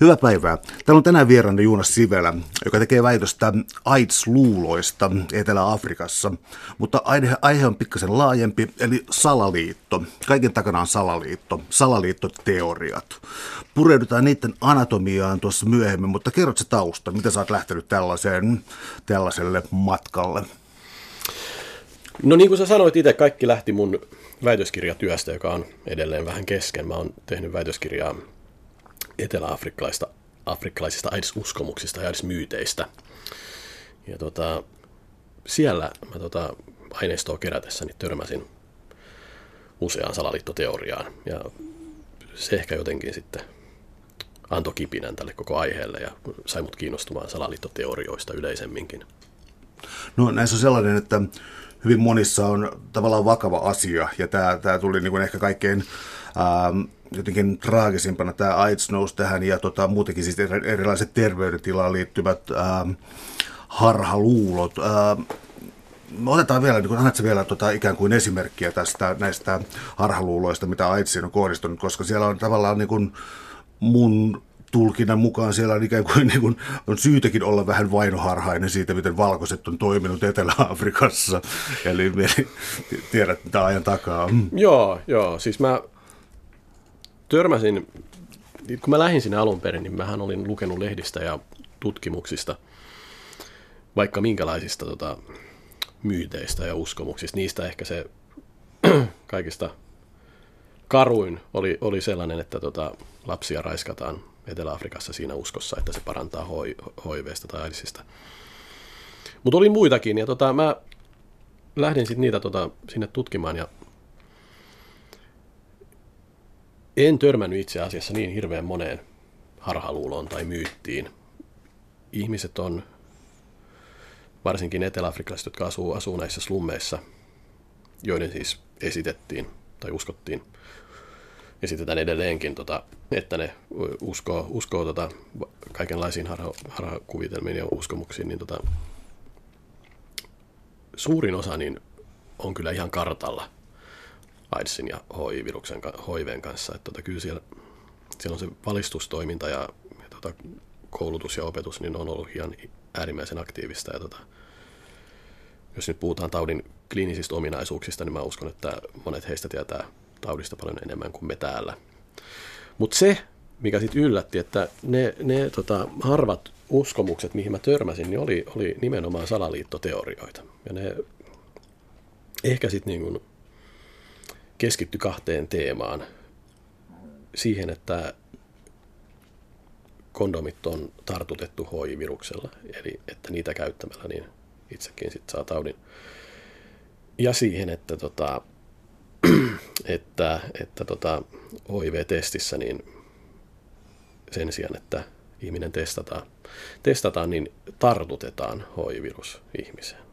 Hyvää päivää. Täällä on tänään vieraana Juunas Sivelä, joka tekee väitöstä AIDS-luuloista Etelä-Afrikassa. Mutta aihe, aihe on pikkasen laajempi, eli salaliitto. Kaiken takana on salaliitto, salaliittoteoriat. Pureudutaan niiden anatomiaan tuossa myöhemmin, mutta kerrot se tausta, miten sä oot lähtenyt tällaiseen, tällaiselle matkalle? No niin kuin sä sanoit itse, kaikki lähti mun väitöskirjatyöstä, joka on edelleen vähän kesken. Mä oon tehnyt väitöskirjaa etelä-afrikkalaisista afrikkalaisista AIDS-uskomuksista ja AIDS-myyteistä. Ja tota, siellä mä tota, aineistoa kerätessäni törmäsin useaan salaliittoteoriaan. Ja se ehkä jotenkin sitten antoi kipinän tälle koko aiheelle ja sai mut kiinnostumaan salaliittoteorioista yleisemminkin. No näissä on sellainen, että hyvin monissa on tavallaan vakava asia, ja tämä, tämä tuli niin kuin ehkä kaikkein ähm, jotenkin traagisimpana tämä AIDS nousi tähän, ja tota, muutenkin siis erilaiset terveydentilaan liittyvät ähm, harhaluulot. Ähm, otetaan vielä, niin annatko vielä tota, ikään kuin esimerkkiä tästä näistä harhaluuloista, mitä AIDSiin on kohdistunut, koska siellä on tavallaan niin kuin mun tulkinnan mukaan siellä on ikään kuin, niin kuin on syytäkin olla vähän vainoharhainen siitä, miten valkoiset on toiminut Etelä-Afrikassa. Eli tiedät, mitä ajan takaa. Joo, joo. Siis mä törmäsin, kun mä lähdin sinne alun perin, niin mähän olin lukenut lehdistä ja tutkimuksista, vaikka minkälaisista tota, myyteistä ja uskomuksista. Niistä ehkä se kaikista karuin oli, oli sellainen, että tota, lapsia raiskataan Etelä-Afrikassa siinä uskossa, että se parantaa HIVstä tai AIDSista. Mutta oli muitakin, ja tota, mä lähdin sitten niitä tota, sinne tutkimaan, ja en törmännyt itse asiassa niin hirveän moneen harhaluuloon tai myyttiin. Ihmiset on, varsinkin eteläafrikalaiset, jotka asuu, asuu näissä slummeissa, joiden siis esitettiin tai uskottiin esitetään edelleenkin, tota, että ne uskoo, uskoo tota, kaikenlaisiin harha, harhakuvitelmiin ja uskomuksiin, niin tota, suurin osa niin on kyllä ihan kartalla AIDSin ja HIV-viruksen, HIVn kanssa. Että tota, kyllä siellä, siellä on se valistustoiminta ja, ja tota, koulutus ja opetus niin on ollut ihan äärimmäisen aktiivista. Ja tota, jos nyt puhutaan taudin kliinisistä ominaisuuksista, niin mä uskon, että monet heistä tietää taudista paljon enemmän kuin me täällä. Mutta se, mikä sitten yllätti, että ne, ne tota, harvat uskomukset, mihin mä törmäsin, niin oli, oli nimenomaan salaliittoteorioita. Ja ne ehkä sitten niin keskitty kahteen teemaan. Siihen, että kondomit on tartutettu HIV-viruksella, eli että niitä käyttämällä niin itsekin sit saa taudin. Ja siihen, että tota, että, että tota, HIV-testissä niin sen sijaan, että ihminen testataan, testataan niin tartutetaan HIV-virus ihmiseen.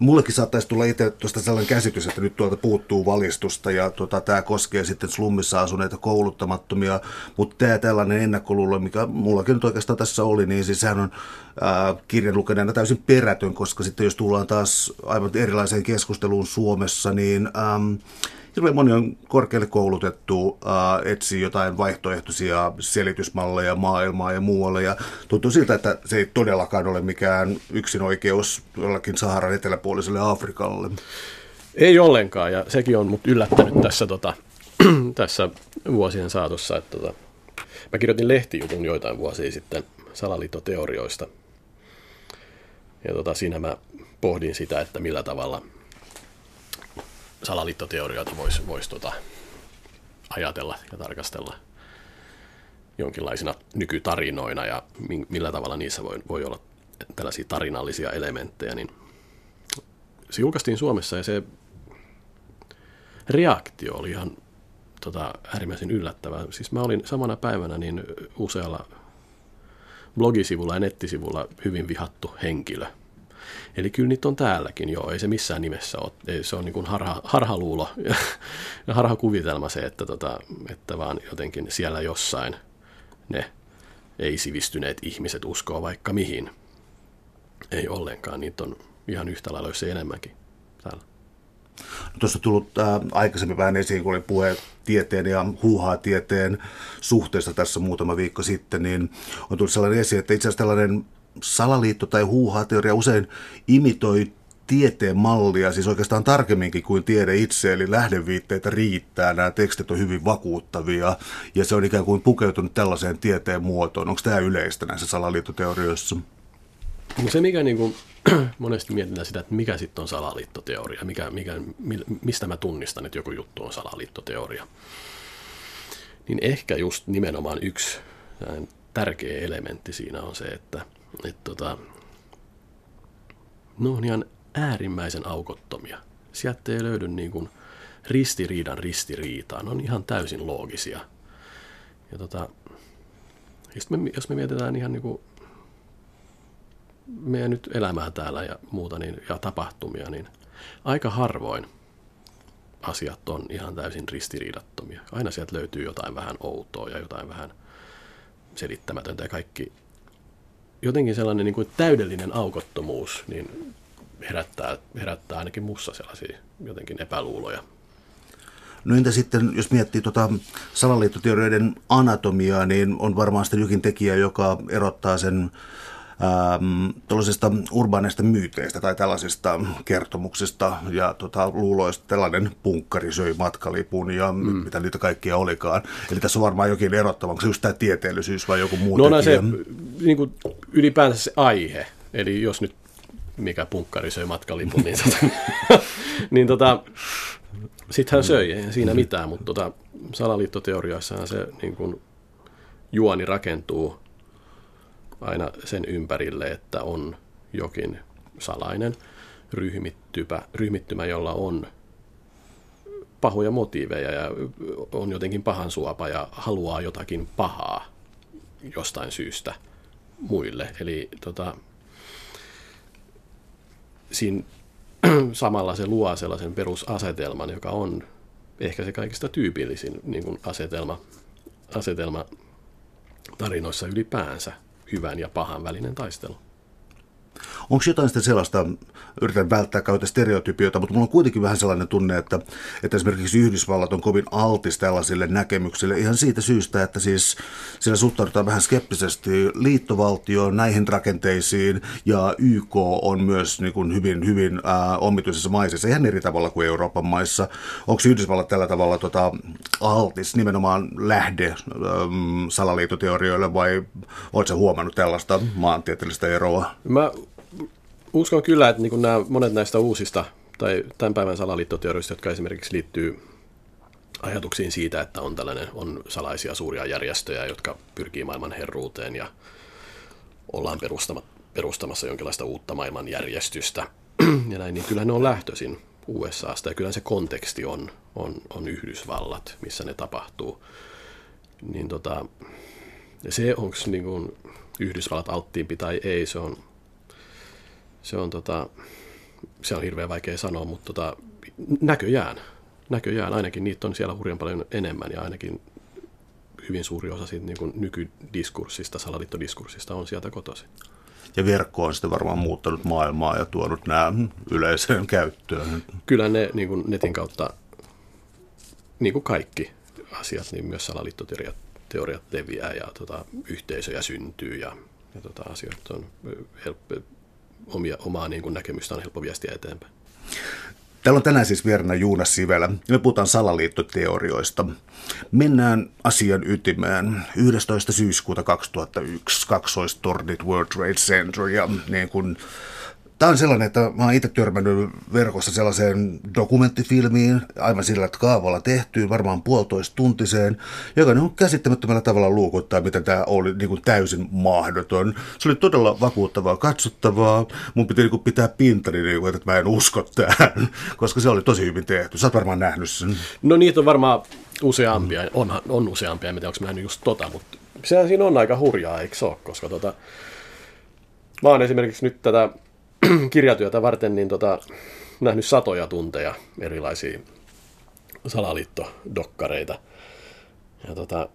Mullekin saattaisi tulla itse tuosta sellainen käsitys, että nyt tuolta puuttuu valistusta ja tota, tämä koskee sitten slummissa asuneita kouluttamattomia, mutta tämä tällainen ennakkoluulo, mikä mullakin nyt oikeastaan tässä oli, niin siis sehän on ää, kirjan lukeneena täysin perätön, koska sitten jos tullaan taas aivan erilaiseen keskusteluun Suomessa, niin... Äm, hirveän moni on korkealle koulutettu, äh, etsii jotain vaihtoehtoisia selitysmalleja maailmaa ja muualle. Ja tuntuu siltä, että se ei todellakaan ole mikään yksinoikeus jollakin Saharan eteläpuoliselle Afrikalle. Ei ollenkaan, ja sekin on mut yllättänyt tässä, tota, tässä vuosien saatossa. Että, tota, mä kirjoitin lehtijutun joitain vuosia sitten salaliittoteorioista. Ja tota, siinä mä pohdin sitä, että millä tavalla – salaliittoteorioita voisi vois tota, ajatella ja tarkastella jonkinlaisina nykytarinoina ja millä tavalla niissä voi, voi olla tällaisia tarinallisia elementtejä, niin se julkaistiin Suomessa ja se reaktio oli ihan tota, äärimmäisen yllättävä. Siis mä olin samana päivänä niin usealla blogisivulla ja nettisivulla hyvin vihattu henkilö – Eli kyllä niitä on täälläkin, joo, ei se missään nimessä ole. Ei, se on niin kuin harha, harhaluulo ja, harhakuvitelma se, että, tota, että vaan jotenkin siellä jossain ne ei-sivistyneet ihmiset uskoo vaikka mihin. Ei ollenkaan, niitä on ihan yhtä lailla, jos ei enemmänkin täällä. No, tuossa on tullut äh, aikaisemmin vähän esiin, kun oli puhe tieteen ja huuhaa tieteen suhteesta tässä muutama viikko sitten, niin on tullut sellainen esiin, että itse asiassa tällainen salaliitto tai huuhaa-teoria usein imitoi tieteen mallia, siis oikeastaan tarkemminkin kuin tiede itse, eli lähdeviitteitä riittää, nämä tekstit on hyvin vakuuttavia, ja se on ikään kuin pukeutunut tällaiseen tieteen muotoon. Onko tämä yleistä näissä salaliittoteorioissa? No se, mikä niin kuin, monesti mietitään sitä, että mikä sitten on salaliittoteoria, mikä, mikä, mistä mä tunnistan, että joku juttu on salaliittoteoria, niin ehkä just nimenomaan yksi tärkeä elementti siinä on se, että, että tota, no on ihan äärimmäisen aukottomia. Sieltä ei löydy niin kuin ristiriidan ristiriitaa. Ne on ihan täysin loogisia. Ja tota, me, jos me mietitään ihan niin kuin meidän nyt elämää täällä ja muuta niin, ja tapahtumia, niin aika harvoin asiat on ihan täysin ristiriidattomia. Aina sieltä löytyy jotain vähän outoa ja jotain vähän selittämätöntä ja kaikki jotenkin sellainen niin kuin täydellinen aukottomuus, niin herättää, herättää ainakin mussa sellaisia jotenkin epäluuloja. No entä sitten, jos miettii tuota salaliittoteorioiden anatomiaa, niin on varmaan sitten jokin tekijä, joka erottaa sen tuollaisista urbaaneista myyteistä tai tällaisista kertomuksista ja tota, luuloista. Tällainen punkkari söi matkalipun ja mm. mitä niitä kaikkia olikaan. Eli tässä on varmaan jokin erottava. Onko se just tämä tieteellisyys vai joku muu no, tekijä? se niin kuin ylipäänsä se aihe. Eli jos nyt mikä punkkari söi matkalipun, niin, tota, niin tota, sitten hän söi, ei siinä mitään, mutta tota, salaliittoteoriaissahan se niin kuin, juoni rakentuu aina sen ympärille, että on jokin salainen ryhmittymä, ryhmittymä jolla on pahoja motiiveja ja on jotenkin pahan suopa ja haluaa jotakin pahaa jostain syystä muille. Eli tota, siinä samalla se luo sellaisen perusasetelman, joka on ehkä se kaikista tyypillisin niin kuin asetelma, asetelma tarinoissa ylipäänsä, hyvän ja pahan välinen taistelu. Onko jotain sitten sellaista, yritän välttää käytä stereotypioita, mutta mulla on kuitenkin vähän sellainen tunne, että, että esimerkiksi Yhdysvallat on kovin altis tällaisille näkemyksille ihan siitä syystä, että siis siellä suhtaudutaan vähän skeptisesti liittovaltioon, näihin rakenteisiin ja YK on myös niin kuin hyvin, hyvin ää, omituisessa maisessa, ihan eri tavalla kuin Euroopan maissa. Onko Yhdysvallat tällä tavalla tota, altis nimenomaan lähde äm, salaliitoteorioille vai oletko huomannut tällaista maantieteellistä eroa? Mä uskon kyllä, että niin nämä, monet näistä uusista tai tämän päivän salaliittoteorioista, jotka esimerkiksi liittyy ajatuksiin siitä, että on tällainen on salaisia suuria järjestöjä, jotka pyrkii maailman herruuteen ja ollaan perustamassa jonkinlaista uutta maailmanjärjestystä ja näin, niin kyllä ne on lähtöisin USAsta ja kyllä se konteksti on, on, on Yhdysvallat, missä ne tapahtuu. Niin tota, se, onko niin Yhdysvallat alttiimpi tai ei, se on se on, tota, se on hirveän vaikea sanoa, mutta tota, näköjään, näköjään ainakin niitä on siellä hurjan paljon enemmän ja ainakin hyvin suuri osa siitä niin kuin nykydiskurssista, salaliittodiskurssista on sieltä kotoisin. Ja verkko on sitten varmaan muuttanut maailmaa ja tuonut nämä yleiseen käyttöön. Kyllä ne niin kuin netin kautta, niin kuin kaikki asiat, niin myös salaliittoteoriat teoriat leviää ja tota, yhteisöjä syntyy ja, ja tota, asioita on helppo, omia, omaa niin kuin näkemystä on helppo viestiä eteenpäin. Täällä on tänään siis vieraana Juunas Sivelä. Me puhutaan salaliittoteorioista. Mennään asian ytimeen. 11. syyskuuta 2001 kaksoistornit World Trade Center ja niin kuin Tämä on sellainen, että mä oon itse törmännyt verkossa sellaiseen dokumenttifilmiin, aivan sillä että kaavalla tehtyyn, varmaan puolitoista tuntiseen, joka on käsittämättömällä tavalla luukuttaa, miten tämä oli niin kuin täysin mahdoton. Se oli todella vakuuttavaa, katsottavaa. Mun piti niin kuin pitää pintani, niin kuin, että mä en usko tähän, koska se oli tosi hyvin tehty. Sä oot varmaan nähnyt sen. No niitä on varmaan useampia, on, on useampia, tiedä, onko mä nähnyt just tota, mutta sehän siinä on aika hurjaa, eikö se ole, koska tota, mä oon esimerkiksi nyt tätä kirjatyötä varten niin tota, nähnyt satoja tunteja erilaisia salaliittodokkareita. Ja tota,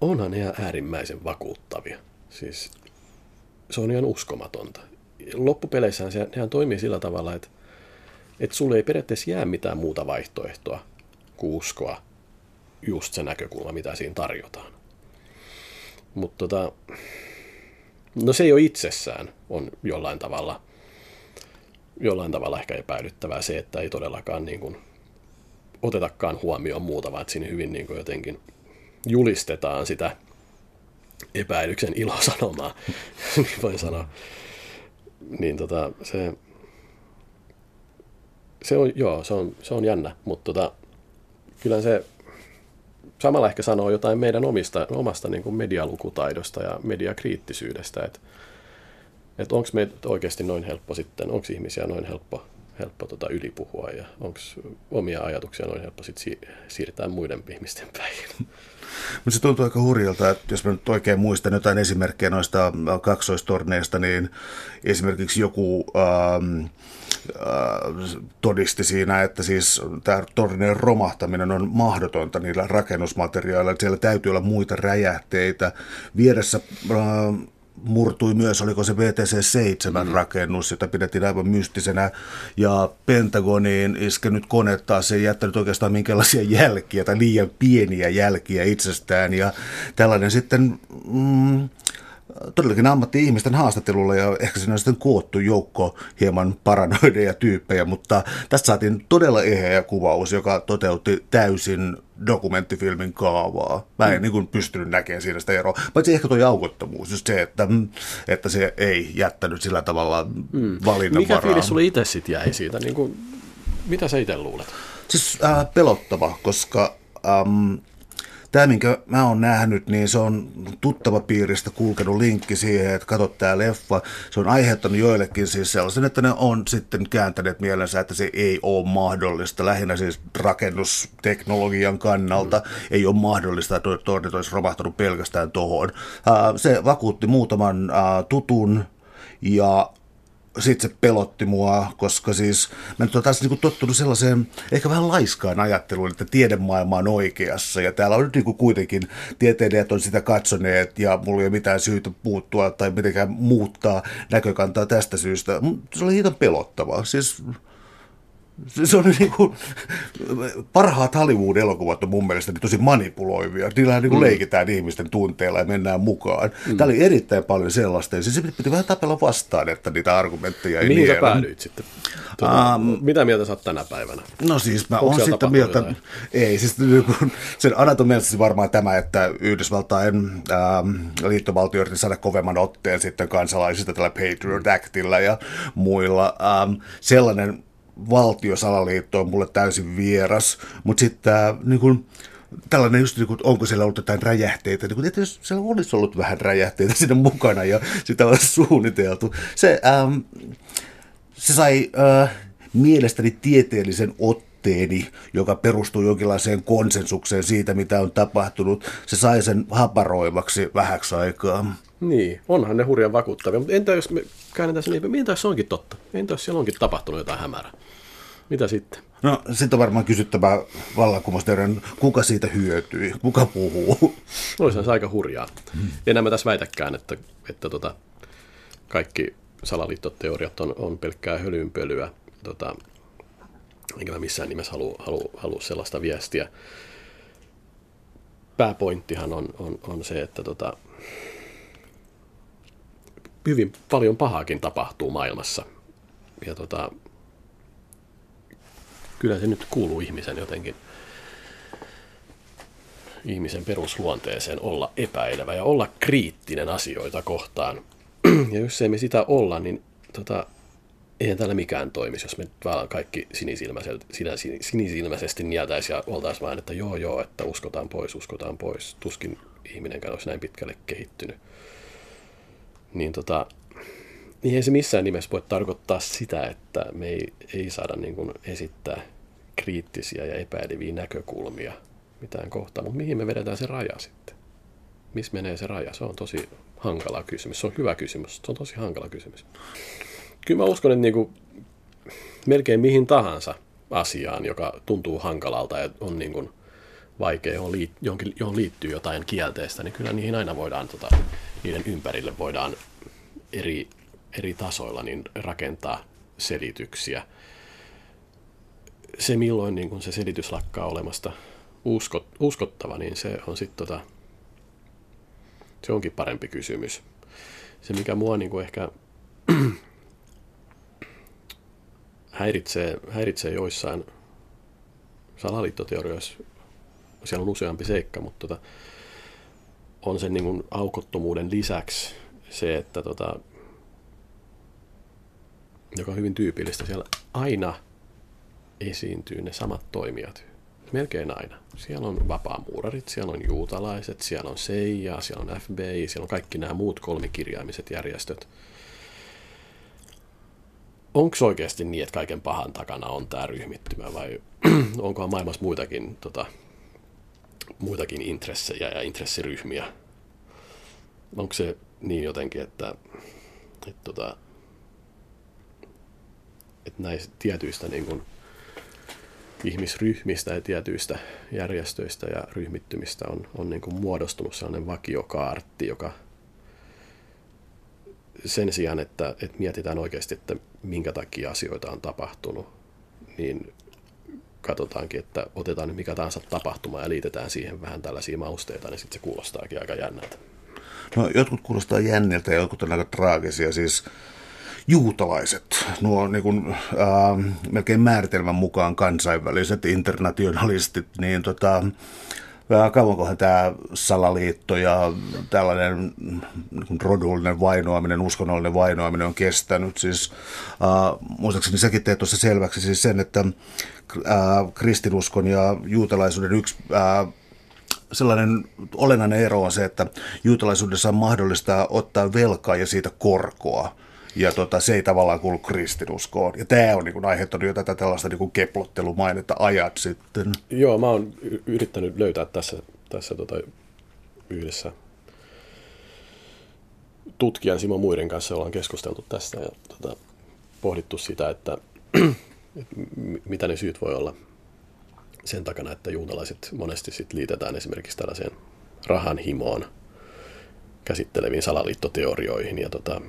onhan ne äärimmäisen vakuuttavia. Siis se on ihan uskomatonta. Loppupeleissä se, nehän toimii sillä tavalla, että että sulle ei periaatteessa jää mitään muuta vaihtoehtoa kuin uskoa just se näkökulma, mitä siinä tarjotaan. Mutta tota, no se jo itsessään on jollain tavalla, jollain tavalla ehkä epäilyttävää se, että ei todellakaan niin kuin otetakaan huomioon muuta, vaan että siinä hyvin niin kuin jotenkin julistetaan sitä epäilyksen ilosanomaa, niin voin sanoa. Niin tota, se, se on, joo, se on, se on jännä, mutta tota, kyllä se samalla ehkä sanoo jotain meidän omista, omasta niin kuin medialukutaidosta ja mediakriittisyydestä, että että onko me oikeasti noin helppo sitten, onko ihmisiä noin helppo, helppo tota ylipuhua ja onko omia ajatuksia noin helppo sit si- siirtää muiden ihmisten päin. Mutta se tuntuu aika hurjalta, että jos mä nyt oikein muistan jotain esimerkkejä noista kaksoistorneista, niin esimerkiksi joku ähm, äh, todisti siinä, että siis tämä tornien romahtaminen on mahdotonta niillä rakennusmateriaaleilla. Siellä täytyy olla muita räjähteitä. Vieressä äh, murtui myös, oliko se VTC-7 mm. rakennus, jota pidettiin aivan mystisenä, ja Pentagoniin iskenyt kone taas ei jättänyt oikeastaan minkälaisia jälkiä tai liian pieniä jälkiä itsestään, ja tällainen sitten... Mm, todellakin ammatti-ihmisten haastattelulla ja ehkä siinä on sitten koottu joukko hieman paranoideja tyyppejä, mutta tästä saatiin todella eheä kuvaus, joka toteutti täysin dokumenttifilmin kaavaa. Mä en mm. niin kuin pystynyt näkemään siinä sitä eroa. Paitsi ehkä tuo aukottomuus, just se, että, että se ei jättänyt sillä tavalla mm. valinnan Mikä fiilis sulle itse sitten jäi siitä? Niin kuin, mitä sä itse luulet? Siis äh, pelottava, koska ähm, Tämä, minkä mä oon nähnyt, niin se on tuttava piiristä kulkenut linkki siihen, että katsot tämä leffa. Se on aiheuttanut joillekin siis sellaisen, että ne on sitten kääntäneet mielensä, että se ei ole mahdollista. Lähinnä siis rakennusteknologian kannalta mm. ei ole mahdollista, että tornit olisi romahtanut pelkästään tuohon. Se vakuutti muutaman tutun ja sitten se pelotti mua, koska siis mä nyt olen taas niin tottunut sellaiseen ehkä vähän laiskaan ajatteluun, että tiedemaailma on oikeassa. Ja täällä on nyt niin kuitenkin tieteilijät on sitä katsoneet ja mulla ei ole mitään syytä puuttua tai mitenkään muuttaa näkökantaa tästä syystä. Se oli hiukan pelottavaa. Siis se on niin kuin, parhaat Hollywood-elokuvat on mun mielestä tosi manipuloivia. Niillä niin kuin mm. leikitään ihmisten tunteilla ja mennään mukaan. Mm. Tämä oli erittäin paljon sellaista. Ja se piti vähän tapella vastaan, että niitä argumentteja ei Mihin sä päädyit sitten? Tuota, um, mitä mieltä sä oot tänä päivänä? No siis mä oon sitten mieltä, jotain? ei siis niin sen anatomiassa varmaan tämä, että Yhdysvaltain ähm, liittovaltio yritti saada kovemman otteen sitten kansalaisista tällä Patriot Actilla ja muilla. Ähm, sellainen valtiosalaliitto on mulle täysin vieras, mutta sitten niin kun, tällainen just, niin kuin, onko siellä ollut jotain räjähteitä, niin kuin, että jos siellä olisi ollut vähän räjähteitä siinä mukana ja sitä olisi suunniteltu. Se, ähm, se sai äh, mielestäni tieteellisen otteeni, joka perustuu jonkinlaiseen konsensukseen siitä, mitä on tapahtunut. Se sai sen haparoivaksi vähäksi aikaa. Niin, onhan ne hurjan vakuuttavia, mutta entä jos me käännetään sen niin, entä jos se onkin totta? Entä jos siellä onkin tapahtunut jotain hämärää? Mitä sitten? No sitten on varmaan kysyttävä vallankumousteorian, kuka siitä hyötyy, kuka puhuu. Olisi se aika hurjaa. Hmm. Enää mä tässä väitäkään, että, että tota, kaikki salaliittoteoriat on, on pelkkää hölynpölyä. Tota, enkä mä missään nimessä halua, halua, halua sellaista viestiä. Pääpointtihan on, on, on se, että tota, hyvin paljon pahaakin tapahtuu maailmassa. Ja tota, kyllä se nyt kuuluu ihmisen jotenkin ihmisen perusluonteeseen olla epäilevä ja olla kriittinen asioita kohtaan. Ja jos ei me sitä olla, niin tota, eihän täällä mikään toimisi, jos me vaan kaikki sinisilmäisesti nieltäisiin ja oltaisiin vain, että joo joo, että uskotaan pois, uskotaan pois. Tuskin ihminenkään olisi näin pitkälle kehittynyt. Niin tota, niin ei se missään nimessä voi tarkoittaa sitä, että me ei, ei saada niin kuin esittää kriittisiä ja epäileviä näkökulmia mitään kohtaa, mutta mihin me vedetään se raja sitten? Missä menee se raja? Se on tosi hankala kysymys. Se on hyvä kysymys. Se on tosi hankala kysymys. Kyllä mä uskon, että niin kuin melkein mihin tahansa asiaan, joka tuntuu hankalalta ja on niin kuin vaikea, johon, liit, johon liittyy jotain kielteistä, niin kyllä niihin aina voidaan, tota, niiden ympärille voidaan eri eri tasoilla niin rakentaa selityksiä. se milloin niin kun se selitys lakkaa olemasta uskot, uskottava, niin se on sitten tota, se onkin parempi kysymys. Se, mikä mua niin kuin ehkä häiritsee, häiritsee joissain salaliittoteorioissa, siellä on useampi seikka, mutta tota, on sen niin aukottomuuden lisäksi se, että tota, joka on hyvin tyypillistä, siellä aina esiintyy ne samat toimijat. Melkein aina. Siellä on vapaamuurarit, siellä on juutalaiset, siellä on CIA, siellä on FBI, siellä on kaikki nämä muut kolmikirjaimiset järjestöt. Onko oikeasti niin, että kaiken pahan takana on tämä ryhmittymä vai onkohan maailmassa muitakin, tota, muitakin intressejä ja intressiryhmiä? Onko se niin jotenkin, että, että, tota, että näistä tietyistä niin kuin, ihmisryhmistä ja tietyistä järjestöistä ja ryhmittymistä on, on niin kuin muodostunut sellainen vakiokaartti, joka sen sijaan, että, että mietitään oikeasti, että minkä takia asioita on tapahtunut, niin katsotaankin, että otetaan nyt mikä tahansa tapahtuma ja liitetään siihen vähän tällaisia mausteita, niin sitten se kuulostaakin aika jännältä. No jotkut kuulostaa jänniltä ja jotkut on aika traagisia. Siis juutalaiset, nuo niin kuin, äh, melkein määritelmän mukaan kansainväliset internationalistit, niin tota, äh, kauankohan tämä salaliitto ja tällainen niin rodullinen vainoaminen, uskonnollinen vainoaminen on kestänyt. Siis, äh, muistaakseni säkin teet tuossa selväksi siis sen, että äh, kristinuskon ja juutalaisuuden yksi äh, sellainen olennainen ero on se, että juutalaisuudessa on mahdollista ottaa velkaa ja siitä korkoa ja tota, se ei tavallaan kuulu kristinuskoon. Ja tämä on niin aiheuttanut jo tätä tällaista niin keplottelumainetta ajat sitten. Joo, mä oon yrittänyt löytää tässä, tässä tota, yhdessä tutkijan Simo Muiden kanssa ollaan keskusteltu tästä ja tota, pohdittu sitä, että, että mitä ne syyt voi olla sen takana, että juutalaiset monesti sit liitetään esimerkiksi tällaiseen rahan himoon käsitteleviin salaliittoteorioihin. Ja tota,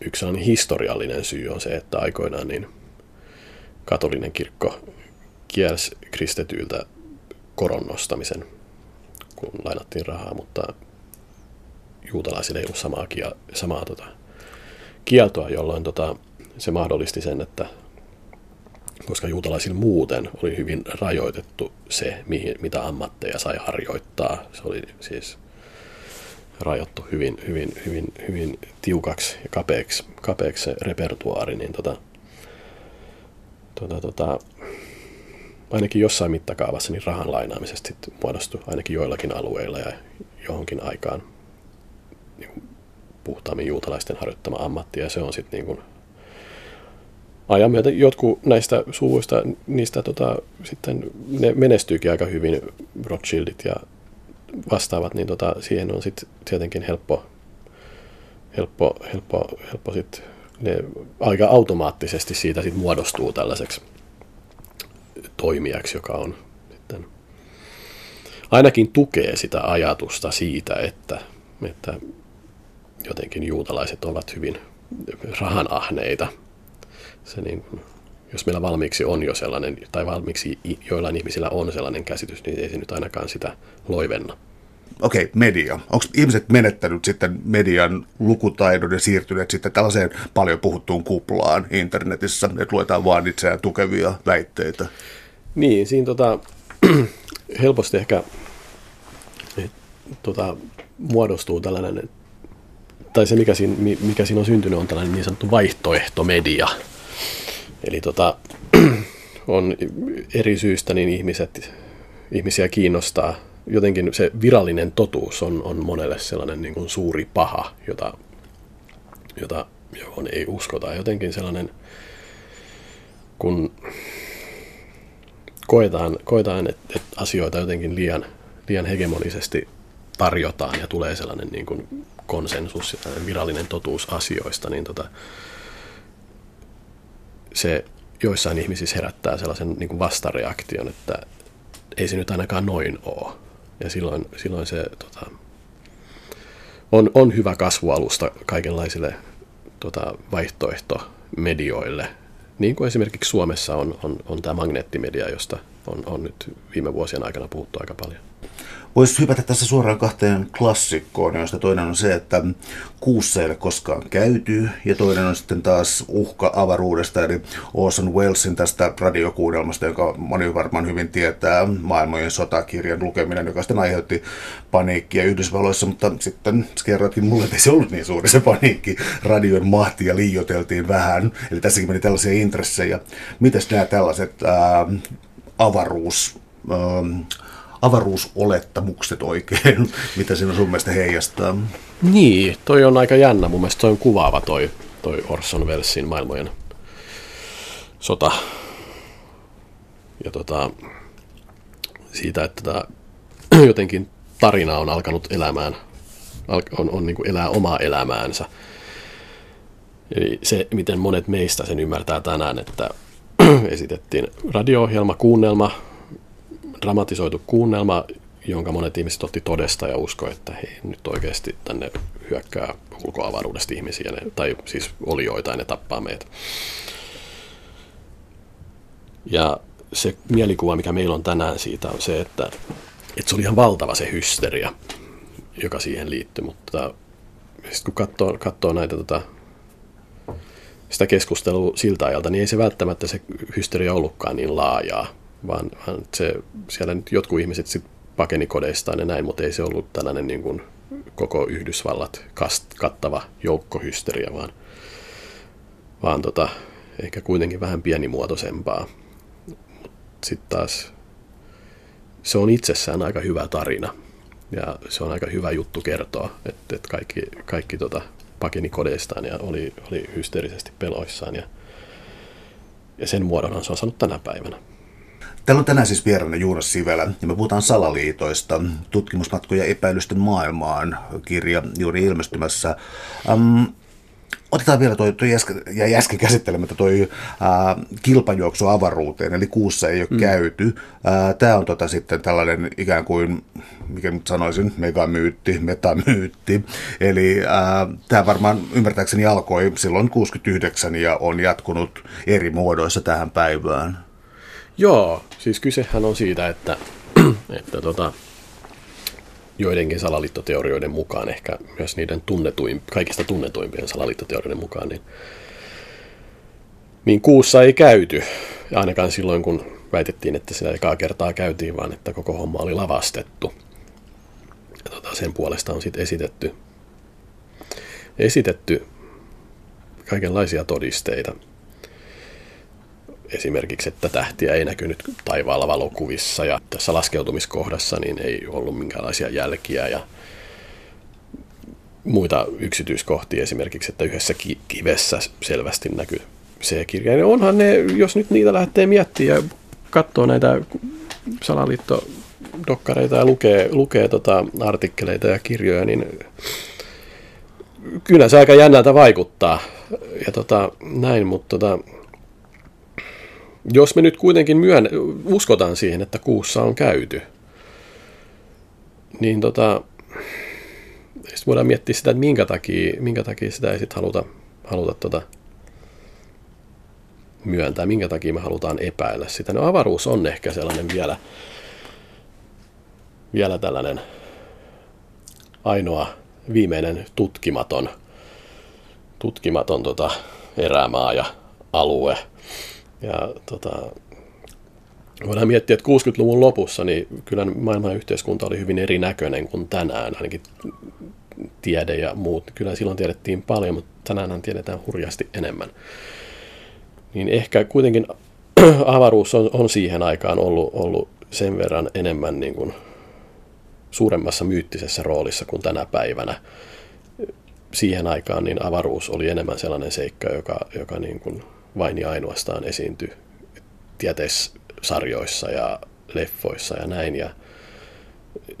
yksi on historiallinen syy on se, että aikoinaan niin katolinen kirkko kielsi kristetyiltä koron nostamisen, kun lainattiin rahaa, mutta juutalaisille ei ollut samaa, kia, samaa tota, kieltoa, jolloin tota, se mahdollisti sen, että koska juutalaisilla muuten oli hyvin rajoitettu se, mihin, mitä ammatteja sai harjoittaa. Se oli siis rajattu hyvin, hyvin, hyvin, hyvin tiukaksi ja kapeaksi, kapeaksi se repertuaari, niin tota, tota, tota, ainakin jossain mittakaavassa niin rahan lainaamisesta sit muodostui ainakin joillakin alueilla ja johonkin aikaan niin puhtaammin juutalaisten harjoittama ammatti, ja se on sitten niin ajan myötä jotkut näistä suvuista, niistä tota, sitten ne menestyykin aika hyvin, Rothschildit ja vastaavat, niin tota, siihen on sitten tietenkin helppo, helppo, helppo, helppo sit, ne aika automaattisesti siitä sit muodostuu tällaiseksi toimijaksi, joka on sitten ainakin tukee sitä ajatusta siitä, että, että jotenkin juutalaiset ovat hyvin rahanahneita. Se niin, jos meillä valmiiksi on jo sellainen, tai valmiiksi joillain ihmisillä on sellainen käsitys, niin ei se nyt ainakaan sitä loivenna. Okei, okay, media. Onko ihmiset menettänyt sitten median lukutaidon ja siirtyneet sitten tällaiseen paljon puhuttuun kuplaan internetissä, että luetaan vaan itseään tukevia väitteitä? Niin, siinä tota, helposti ehkä et, tota, muodostuu tällainen, tai se mikä siinä, mikä siinä on syntynyt on tällainen niin sanottu vaihtoehtomedia. Eli tota, on eri syistä niin ihmiset, ihmisiä kiinnostaa jotenkin se virallinen totuus on, on monelle sellainen niin kuin suuri paha, jota, jota, johon ei uskota. Jotenkin sellainen, kun koetaan, koetaan että, että asioita jotenkin liian, liian hegemonisesti tarjotaan ja tulee sellainen niin kuin konsensus virallinen totuus asioista, niin tota, se joissain ihmisissä herättää sellaisen niin kuin vastareaktion, että ei se nyt ainakaan noin ole. Ja silloin, silloin se tota, on, on hyvä kasvualusta kaikenlaisille tota, vaihtoehtomedioille, Niin kuin esimerkiksi Suomessa on, on, on tämä magneettimedia, josta on, on nyt viime vuosien aikana puhuttu aika paljon. Voisi hypätä tässä suoraan kahteen klassikkoon, joista toinen on se, että kuussa ei ole koskaan käyty, ja toinen on sitten taas uhka avaruudesta, eli Orson Wellesin tästä radiokuunnelmasta, joka moni varmaan hyvin tietää, maailmojen sotakirjan lukeminen, joka sitten aiheutti paniikkia Yhdysvalloissa, mutta sitten kerroitkin mulle, että ei se ollut niin suuri se paniikki. Radion mahtia liioteltiin vähän, eli tässäkin meni tällaisia intressejä. Mitäs nämä tällaiset ää, avaruus... Ää, avaruusolettamukset oikein, mitä siinä sun mielestä heijastaa? Niin, toi on aika jännä. Mun mielestä toi on kuvaava toi, toi Orson Wellesin maailmojen sota. Ja tota, siitä, että tota, jotenkin tarina on alkanut elämään, on, on niin kuin elää omaa elämäänsä. Eli se, miten monet meistä sen ymmärtää tänään, että esitettiin radio-ohjelma, kuunnelma, dramatisoitu kuunnelma, jonka monet ihmiset otti todesta ja usko, että hei, nyt oikeasti tänne hyökkää ulkoavaruudesta ihmisiä, ne, tai siis olioita ja ne tappaa meitä. Ja se mielikuva, mikä meillä on tänään siitä, on se, että, että se oli ihan valtava se hysteria, joka siihen liittyy, mutta sitten kun katsoo, katsoo näitä tota, sitä keskustelua siltä ajalta, niin ei se välttämättä se hysteria ollutkaan niin laajaa, vaan, vaan se, siellä nyt jotkut ihmiset sitten pakeni kodeistaan ja näin, mutta ei se ollut tällainen niin kuin koko Yhdysvallat kast, kattava joukkohysteria, vaan, vaan tota, ehkä kuitenkin vähän pienimuotoisempaa. Sitten taas se on itsessään aika hyvä tarina ja se on aika hyvä juttu kertoa, että, että kaikki, kaikki tota, pakeni kodeistaan ja oli, oli hysteerisesti peloissaan ja, ja sen muodon se on saanut tänä päivänä. Täällä on tänään siis vieraana Juunas Sivelä ja me puhutaan salaliitoista, tutkimusmatkoja epäilysten maailmaan, kirja juuri ilmestymässä. Um, Otetaan vielä toi, toi äsken, jäi äsken käsittelemättä toi ää, kilpajuoksu avaruuteen, eli kuussa ei ole mm. käyty. Tämä on tota sitten tällainen ikään kuin, mikä nyt sanoisin, megamyytti, metamyytti. Eli tämä varmaan ymmärtääkseni alkoi silloin 69 ja on jatkunut eri muodoissa tähän päivään. Joo, siis kysehän on siitä, että, että tota, joidenkin salaliittoteorioiden mukaan, ehkä myös niiden tunnetuin, kaikista tunnetuimpien salaliittoteorioiden mukaan, niin, niin kuussa ei käyty. Ja ainakaan silloin, kun väitettiin, että sitä ekaa kertaa käytiin, vaan että koko homma oli lavastettu. Ja tota, sen puolesta on sitten esitetty, esitetty kaikenlaisia todisteita – esimerkiksi, että tähtiä ei näkynyt taivaalla valokuvissa ja tässä laskeutumiskohdassa niin ei ollut minkäänlaisia jälkiä ja muita yksityiskohtia esimerkiksi, että yhdessä ki- kivessä selvästi näkyy C-kirja. Ja onhan ne, jos nyt niitä lähtee miettimään ja katsoo näitä salaliittodokkareita ja lukee, lukee tota artikkeleita ja kirjoja, niin kyllä se aika jännältä vaikuttaa. Ja tota, näin, mutta tota, jos me nyt kuitenkin myön, uskotaan siihen, että kuussa on käyty, niin tota, sitten voidaan miettiä sitä, että minkä takia, minkä takia sitä ei sitten haluta, haluta tota, myöntää, minkä takia me halutaan epäillä sitä. No avaruus on ehkä sellainen vielä, vielä tällainen ainoa viimeinen tutkimaton, tutkimaton tota, erämaa ja alue, ja tota, voidaan miettiä, että 60-luvun lopussa niin kyllä maailman yhteiskunta oli hyvin erinäköinen kuin tänään, ainakin tiede ja muut. Kyllä silloin tiedettiin paljon, mutta tänään tiedetään hurjasti enemmän. Niin ehkä kuitenkin avaruus on, on siihen aikaan ollut, ollut sen verran enemmän niin kuin suuremmassa myyttisessä roolissa kuin tänä päivänä. Siihen aikaan niin avaruus oli enemmän sellainen seikka, joka, joka niin kuin vain ja ainoastaan esiintyi tieteissarjoissa ja leffoissa ja näin. Ja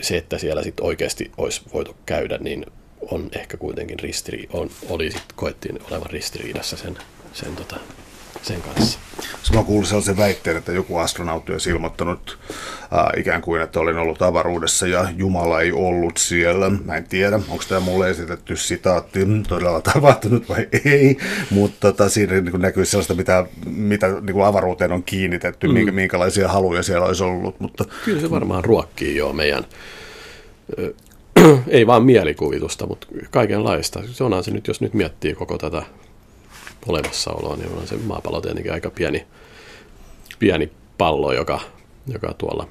se, että siellä sitten oikeasti olisi voitu käydä, niin on ehkä kuitenkin ristiri, on, oli sitten koettiin olevan ristiriidassa sen, sen tota, sen kanssa. Mä kuulin sellaisen väitteen, että joku astronautti olisi ilmoittanut äh, ikään kuin, että olin ollut avaruudessa ja Jumala ei ollut siellä. Mä en tiedä, onko tämä mulle esitetty sitaatti todella tapahtunut vai ei, mutta tota, siinä niin näkyy sellaista, mitä, mitä niin kuin avaruuteen on kiinnitetty, mm. minkälaisia haluja siellä olisi ollut. Mutta... Kyllä se varmaan ruokkii jo meidän ei vaan mielikuvitusta, mutta kaikenlaista. Se onhan se nyt, jos nyt miettii koko tätä olemassaoloa, niin on se maapallo tietenkin aika pieni, pieni pallo, joka, joka tuolla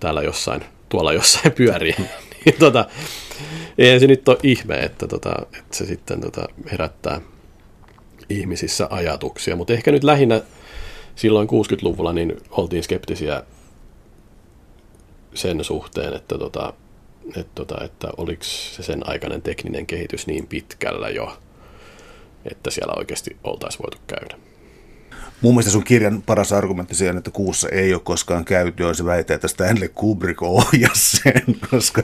täällä jossain, tuolla jossain pyörii. niin tota, eihän se nyt ole ihme, että, tota, että se sitten tota, herättää ihmisissä ajatuksia, mutta ehkä nyt lähinnä silloin 60-luvulla niin oltiin skeptisiä sen suhteen, että, tota, että, tota, että oliko se sen aikainen tekninen kehitys niin pitkällä jo, että siellä oikeasti oltaisiin voitu käydä. Mun mielestä sun kirjan paras argumentti siihen, että kuussa ei ole koskaan käyty, on se väite, että Stanley Kubrick ohjasi sen, koska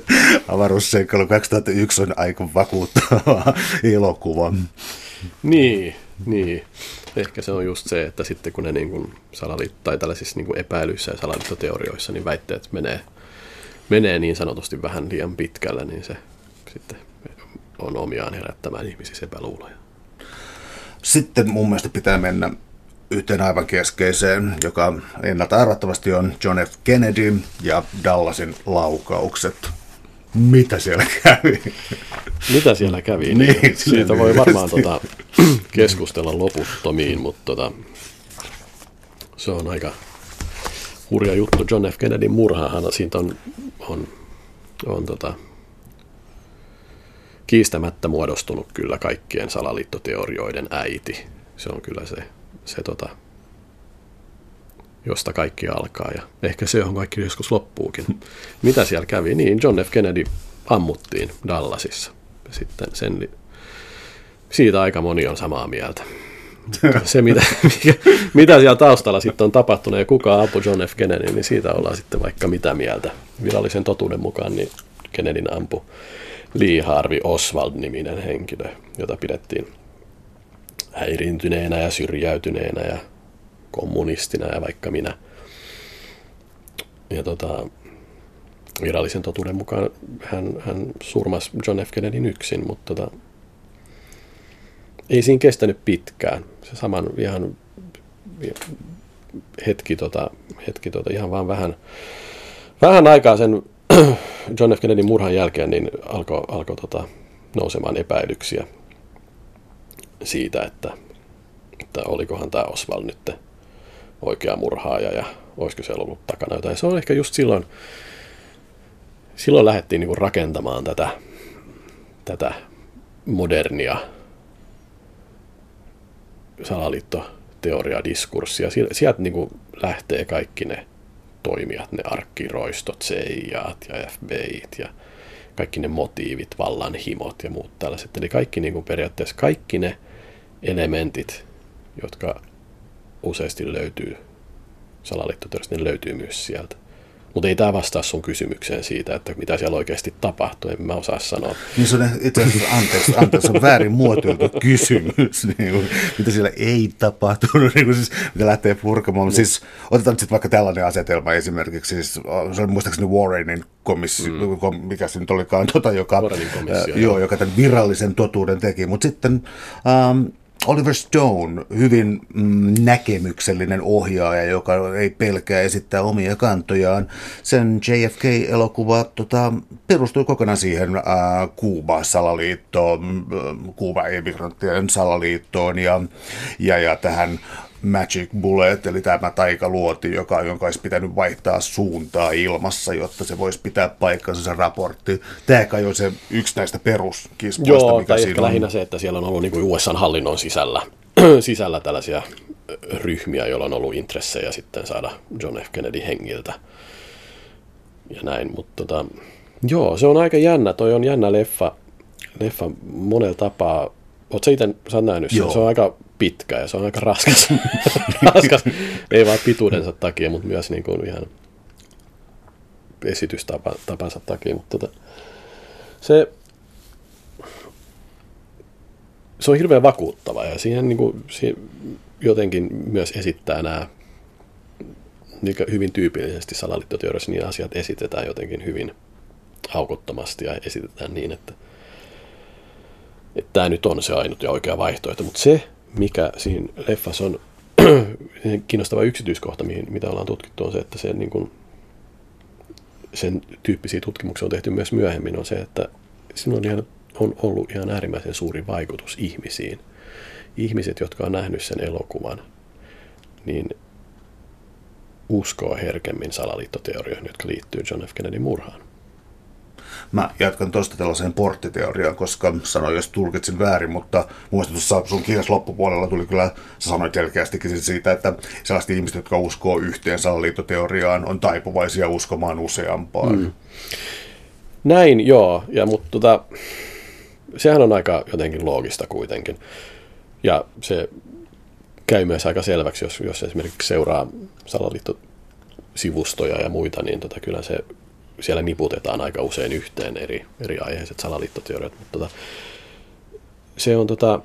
avaruusseikkailu 2001 on aika vakuuttava elokuva. Niin, niin. Ehkä se on just se, että sitten kun ne niin kuin salalit, tai tällaisissa niin kuin epäilyissä ja salaliittoteorioissa, niin väitteet menee, menee niin sanotusti vähän liian pitkälle, niin se sitten on omiaan herättämään ihmisissä epäluuloja. Sitten mun mielestä pitää mennä yhteen aivan keskeiseen, joka ennalta arvattavasti on John F. Kennedy ja Dallasin laukaukset. Mitä siellä kävi? Mitä siellä kävi? niin, niin siitä voi varmaan tota, keskustella loputtomiin, mutta tota, se on aika hurja juttu. John F. Kennedyn murhahan siitä on, on, on tota, kiistämättä muodostunut kyllä kaikkien salaliittoteorioiden äiti. Se on kyllä se, se tota, josta kaikki alkaa ja ehkä se, johon kaikki joskus loppuukin. Mitä siellä kävi? Niin, John F. Kennedy ammuttiin Dallasissa. Sitten sen, siitä aika moni on samaa mieltä. Se, mitä, mikä, mitä siellä taustalla sitten on tapahtunut ja kuka apu John F. Kennedy, niin siitä ollaan sitten vaikka mitä mieltä. Virallisen totuuden mukaan niin Kennedyn ampu Lee Harvey Oswald-niminen henkilö, jota pidettiin häiriintyneenä ja syrjäytyneenä ja kommunistina ja vaikka minä. Ja tota, virallisen totuuden mukaan hän, hän surmasi John F. Kennedyn yksin, mutta tota, ei siinä kestänyt pitkään. Se saman ihan hetki, tota, hetki tota, ihan vaan vähän, vähän aikaa sen John F. Kennedyn murhan jälkeen niin alkoi alko, tota, nousemaan epäilyksiä siitä, että, että olikohan tämä Oswald nyt oikea murhaaja ja olisiko siellä ollut takana jotain. Se on ehkä just silloin, silloin lähdettiin niinku rakentamaan tätä, tätä modernia salaliittoteoria diskurssia. Sieltä niinku lähtee kaikki ne toimijat, ne arkkiroistot, CIAt ja FBIt ja kaikki ne motiivit, vallanhimot ja muut tällaiset. Eli kaikki niin kuin periaatteessa kaikki ne elementit, jotka useasti löytyy salaliittoteoriasta, ne löytyy myös sieltä. Mutta ei tämä vastaa sun kysymykseen siitä, että mitä siellä oikeasti tapahtuu, en mä osaa sanoa. Niin se on itse asiassa, anteeksi, anteeksi on väärin muotoiltu kysymys, niin kuin, mitä siellä ei tapahtunut, niin kuin siis, mitä lähtee purkamaan. No. Siis, otetaan nyt sitten vaikka tällainen asetelma esimerkiksi, siis, se on muistaakseni Warrenin komissio, mm. mikä se nyt olikaan, tota, joka, äh, joo, joka tämän virallisen totuuden teki, mutta sitten ähm, Oliver Stone, hyvin mm, näkemyksellinen ohjaaja, joka ei pelkää esittää omia kantojaan. Sen JFK-elokuva tota, perustui kokonaan siihen äh, Kuuba-salaliittoon, mm, Kuuba-emigranttien salaliittoon ja, ja, ja tähän Magic Bullet, eli tämä taikaluoti, joka, jonka olisi pitänyt vaihtaa suuntaa ilmassa, jotta se voisi pitää paikkansa se raportti. Tämä kai on se yksi näistä peruskismoista, Joo, mikä tai siinä on. lähinnä se, että siellä on ollut niin kuin USA-hallinnon sisällä, sisällä tällaisia ryhmiä, joilla on ollut intressejä sitten saada John F. Kennedy hengiltä. Ja näin, mutta tota, joo, se on aika jännä, toi on jännä leffa, leffa monella tapaa. Oletko itse, sä oot nähnyt sen, se on aika pitkä ja se on aika raskas. raskas. Ei vain pituudensa takia, mutta myös niin kuin ihan esitystapansa takia. Mutta tota, se, se on hirveän vakuuttava ja siihen, niin kuin, siihen jotenkin myös esittää nämä niin hyvin tyypillisesti salaliittoteoriassa niin asiat esitetään jotenkin hyvin aukottomasti ja esitetään niin, että, että tämä nyt on se ainut ja oikea vaihtoehto. Mutta se, mikä siinä leffassa on kiinnostava yksityiskohta, mihin, mitä ollaan tutkittu, on se, että se, niin kuin, sen tyyppisiä tutkimuksia on tehty myös myöhemmin, on se, että siinä on, ihan, on ollut ihan äärimmäisen suuri vaikutus ihmisiin. Ihmiset, jotka on nähnyt sen elokuvan, niin uskoo herkemmin salaliittoteorioihin, jotka liittyy John F. Kennedyn murhaan. Mä jatkan tuosta tällaiseen porttiteoriaan, koska sanoin, jos tulkitsin väärin, mutta muista tuossa sun kirjas loppupuolella tuli kyllä, sä sanoit selkeästikin siitä, että sellaiset ihmiset, jotka uskoo yhteen salaliittoteoriaan, on taipuvaisia uskomaan useampaan. Mm. Näin, joo, ja, mutta tota, sehän on aika jotenkin loogista kuitenkin. Ja se käy myös aika selväksi, jos, jos esimerkiksi seuraa salaliittosivustoja ja muita, niin tota, kyllä se siellä niputetaan aika usein yhteen eri, eri aiheiset salaliittoteoriat, mutta tota, se on tota,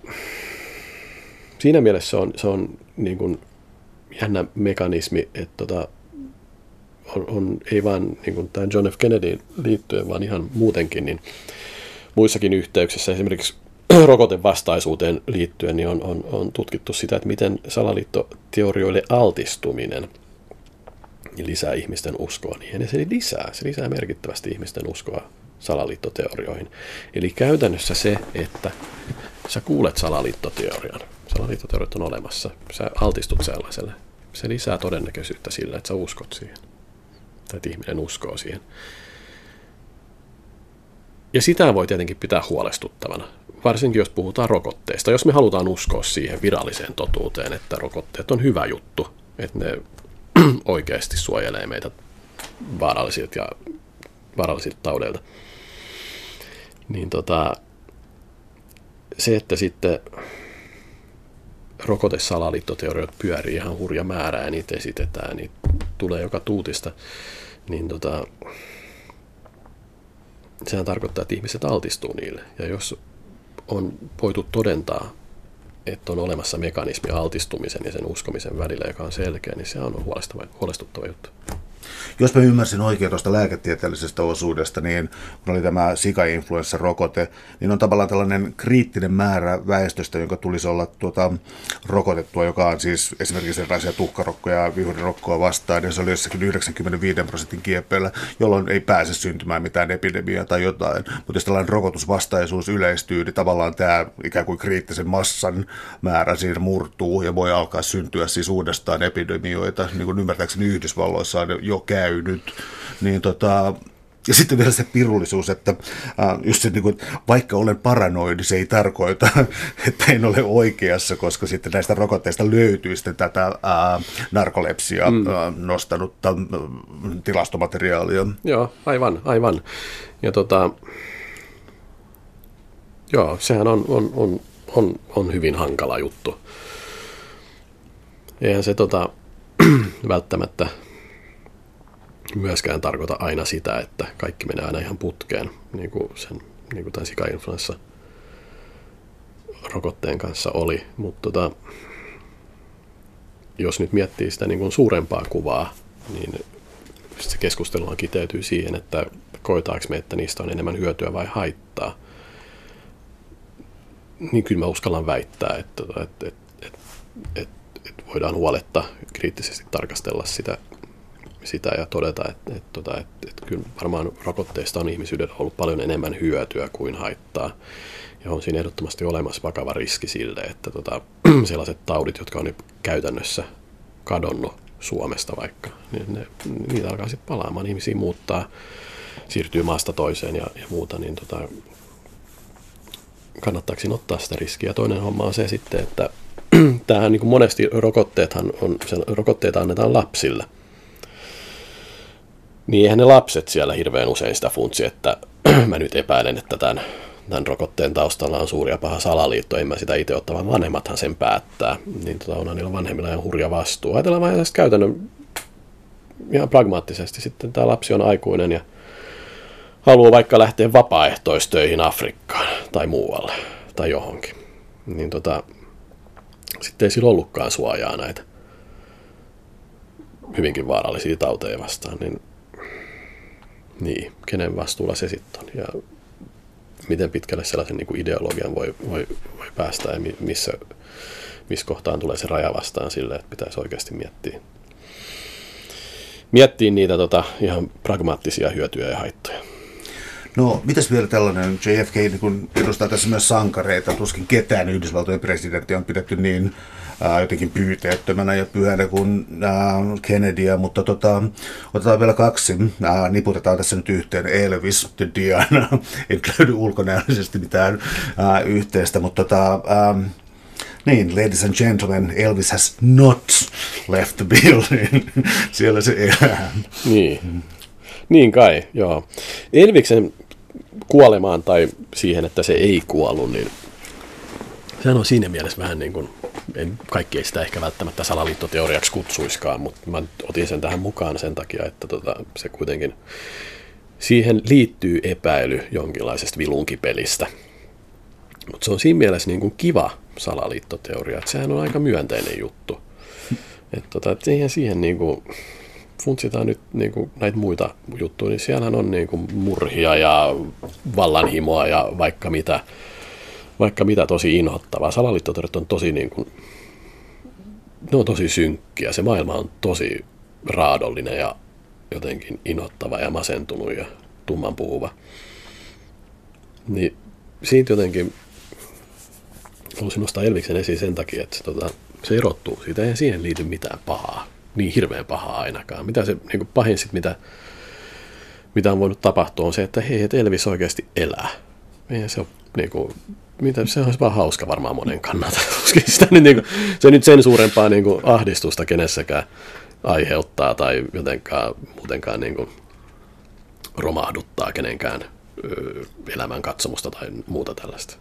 siinä mielessä se on, se on niin kuin jännä mekanismi, että tota, on, on, ei vain niin tämän John F. Kennedyin liittyen, vaan ihan muutenkin, niin muissakin yhteyksissä, esimerkiksi rokotevastaisuuteen liittyen, niin on, on, on tutkittu sitä, että miten salaliittoteorioille altistuminen – lisää ihmisten uskoa niihin. Ja se lisää, se lisää merkittävästi ihmisten uskoa salaliittoteorioihin. Eli käytännössä se, että sä kuulet salaliittoteorian, salaliittoteoriat on olemassa, sä altistut sellaiselle, se lisää todennäköisyyttä sillä, että sä uskot siihen. Tai että ihminen uskoo siihen. Ja sitä voi tietenkin pitää huolestuttavana, varsinkin jos puhutaan rokotteista. Jos me halutaan uskoa siihen viralliseen totuuteen, että rokotteet on hyvä juttu, että ne oikeasti suojelee meitä vaarallisilta ja vaarallisilta taudeilta. Niin tota, se, että sitten rokotesalaliittoteoriot pyörii ihan hurja määrä ja niitä esitetään, niin tulee joka tuutista, niin tota, sehän tarkoittaa, että ihmiset altistuu niille. Ja jos on voitu todentaa että on olemassa mekanismi altistumisen ja sen uskomisen välillä, joka on selkeä, niin se on huolestuttava, juttu. Jos mä ymmärsin oikein tuosta lääketieteellisestä osuudesta, niin kun oli tämä sika-influenssarokote, niin on tavallaan tällainen kriittinen määrä väestöstä, jonka tulisi olla tuota, rokotettua, joka on siis esimerkiksi erilaisia tuhkarokkoja ja vihurirokkoa vastaan, ja se oli jossakin 95 prosentin kieppeillä, jolloin ei pääse syntymään mitään epidemiaa tai jotain. Mutta jos tällainen rokotusvastaisuus yleistyy, niin tavallaan tämä ikään kuin kriittisen massan määrä siinä murtuu ja voi alkaa syntyä siis uudestaan epidemioita, niin kuin ymmärtääkseni Yhdysvalloissa on jo käynyt, niin tota, ja sitten vielä se pirullisuus, että äh, just se, niin kuin, vaikka olen paranoidi, se ei tarkoita, että en ole oikeassa, koska sitten näistä rokotteista löytyy sitten tätä äh, narkolepsia mm. äh, nostanutta äh, tilastomateriaalia. Joo, aivan, aivan. Ja tota, joo, sehän on, on, on, on, on hyvin hankala juttu. Eihän se tota, välttämättä myöskään tarkoita aina sitä, että kaikki menee aina ihan putkeen, niin kuin, sen, niin kuin tämän sikainfluenssa rokotteen kanssa oli. Mutta tota, jos nyt miettii sitä niin kuin suurempaa kuvaa, niin se keskusteluhan kiteytyy siihen, että koetaanko me, että niistä on enemmän hyötyä vai haittaa. Niin kyllä mä uskallan väittää, että, että, että, että, että, että voidaan huoletta kriittisesti tarkastella sitä sitä ja todeta, että, että, että, että, että kyllä varmaan rokotteista on ihmisyydellä ollut paljon enemmän hyötyä kuin haittaa. Ja on siinä ehdottomasti olemassa vakava riski sille, että tota, sellaiset taudit, jotka on käytännössä kadonnut Suomesta vaikka, niin ne, niitä alkaa sitten palaamaan. Ihmisiä muuttaa, siirtyy maasta toiseen ja, ja muuta, niin tota, kannattaako ottaa sitä riskiä. Toinen homma on se sitten, että tämähän niin monesti rokotteethan on, rokotteita annetaan lapsille – niin eihän ne lapset siellä hirveän usein sitä funtsi, että mä nyt epäilen, että tämän, tämän rokotteen taustalla on suuri ja paha salaliitto, en mä sitä itse ottaa, vaan vanhemmathan sen päättää. Niin tota, onhan niillä vanhemmilla ihan hurja vastuu. Ajatellaan vähän tästä käytännön ihan pragmaattisesti. Sitten tämä lapsi on aikuinen ja haluaa vaikka lähteä vapaaehtoistöihin Afrikkaan tai muualle tai johonkin. niin tota, sitten ei sillä ollutkaan suojaa näitä hyvinkin vaarallisia tauteja vastaan, niin, niin kenen vastuulla se sitten on ja miten pitkälle sellaisen niin kuin ideologian voi, voi, voi päästä ja missä, missä kohtaan tulee se raja vastaan sille, että pitäisi oikeasti miettiä, miettiä niitä tota, ihan pragmaattisia hyötyjä ja haittoja. No, mitäs vielä tällainen JFK niin kun edustaa tässä myös sankareita, tuskin ketään Yhdysvaltojen presidentti on pidetty niin ää, jotenkin pyyteettömänä ja pyhänä kuin ää, Kennedyä, mutta tota, otetaan vielä kaksi, niputetaan tässä nyt yhteen Elvis ja Diana, ei löydy ulkonäöllisesti mitään ää, yhteistä, mutta tota, niin, ladies and gentlemen, Elvis has not left the building. Siellä se elää. Niin. Niin kai, joo. Elviksen kuolemaan tai siihen, että se ei kuollut, niin sehän on siinä mielessä vähän niin kuin, en, kaikki ei sitä ehkä välttämättä salaliittoteoriaksi kutsuiskaan, mutta mä otin sen tähän mukaan sen takia, että tota, se kuitenkin, siihen liittyy epäily jonkinlaisesta vilunkipelistä. Mutta se on siinä mielessä niin kuin kiva salaliittoteoria, että sehän on aika myönteinen juttu. Että tota, et siihen, siihen niin kuin, funtsitaan nyt niin kuin näitä muita juttuja, niin siellähän on niin kuin murhia ja vallanhimoa ja vaikka mitä, vaikka mitä tosi inhottavaa. Salaliittoteoriat on tosi niin kuin, ne on tosi synkkiä. Se maailma on tosi raadollinen ja jotenkin inhottava ja masentunut ja tumman puhuva. Niin siitä jotenkin halusin nostaa Elviksen esiin sen takia, että tota, se erottuu. Siitä ei siihen liity mitään pahaa niin hirveän pahaa ainakaan. Mitä se niin kuin pahin sit, mitä, mitä on voinut tapahtua, on se, että hei, että Elvis oikeasti elää. Eihän se on niin kuin, mitä, se olisi vaan hauska varmaan monen kannalta. Sitä nyt, niin kuin, se nyt sen suurempaa niin kuin, ahdistusta kenessäkään aiheuttaa tai jotenkaan muutenkaan niin kuin, romahduttaa kenenkään elämän katsomusta tai muuta tällaista.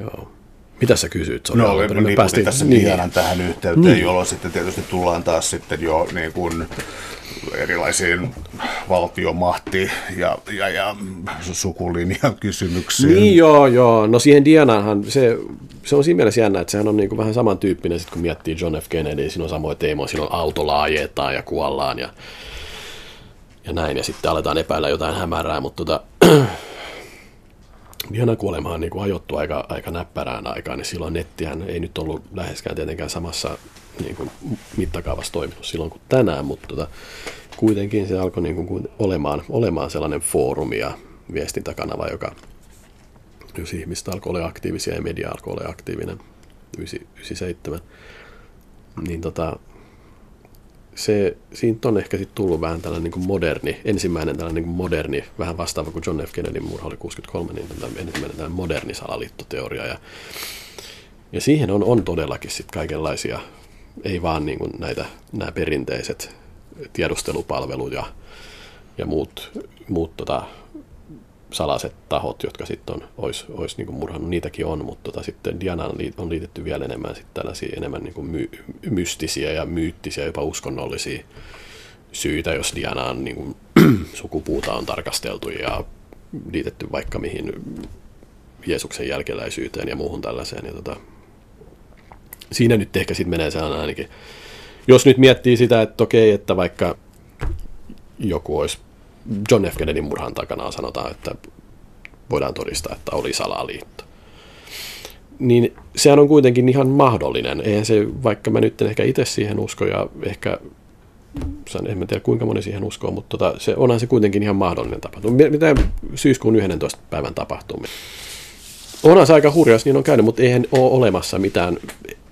Joo. Mitä sä kysyit? Sorry, no, me niin, päästiin tässä niin. Tähän yhteyteen, niin. jolloin sitten tietysti tullaan taas sitten jo niin kuin erilaisiin valtiomahti- ja, ja, ja sukulinjan kysymyksiin. Niin joo, joo. No siihen Dianahan, se, se on siinä mielessä jännä, että sehän on niin kuin vähän samantyyppinen, sit kun miettii John F. Kennedy, siinä on samoin teemoja, siinä on autolla ajetaan ja kuollaan ja, ja näin, ja sitten aletaan epäillä jotain hämärää, mutta tota, Diana kuolema on niin kuin ajoittu aika, aika näppärään aikaan, niin silloin nettihän ei nyt ollut läheskään tietenkään samassa niin kuin mittakaavassa toiminut silloin kuin tänään, mutta tota, kuitenkin se alkoi niin kuin olemaan, olemaan sellainen foorumi ja viestintäkanava, joka jos ihmiset alkoi olla aktiivisia ja media alkoi olla aktiivinen 97, niin tota, se, siitä on ehkä sitten tullut vähän tällainen niin moderni, ensimmäinen tällainen niin moderni, vähän vastaava kuin John F. Kennedyn murha oli 63, niin ensimmäinen tällainen moderni salaliittoteoria. Ja, ja siihen on, on todellakin sitten kaikenlaisia, ei vaan niin kuin näitä, nämä perinteiset tiedustelupalvelut ja, ja muut, muut tota, salaiset tahot, jotka sitten olisi, olisi niin kuin murhannut, niitäkin on, mutta tota, sitten Dianaan on liitetty vielä enemmän sitten tällaisia enemmän niin kuin my, mystisiä ja myyttisiä, jopa uskonnollisia syitä, jos Dianaan niin kuin, sukupuuta on tarkasteltu ja liitetty vaikka mihin Jeesuksen jälkeläisyyteen ja muuhun tällaiseen. Ja tota, siinä nyt ehkä sitten menee sellainen ainakin, jos nyt miettii sitä, että okei, että vaikka joku olisi John F. Kennedyn murhan takana sanotaan, että voidaan todistaa, että oli salaliitto. Niin sehän on kuitenkin ihan mahdollinen. Eihän se, vaikka mä nyt en ehkä itse siihen usko ja ehkä en tiedä kuinka moni siihen uskoo, mutta tota, se, onhan se kuitenkin ihan mahdollinen tapahtuma. Mitä syyskuun 11. päivän tapahtumia? Onhan se aika hurjas, niin on käynyt, mutta eihän ole olemassa mitään,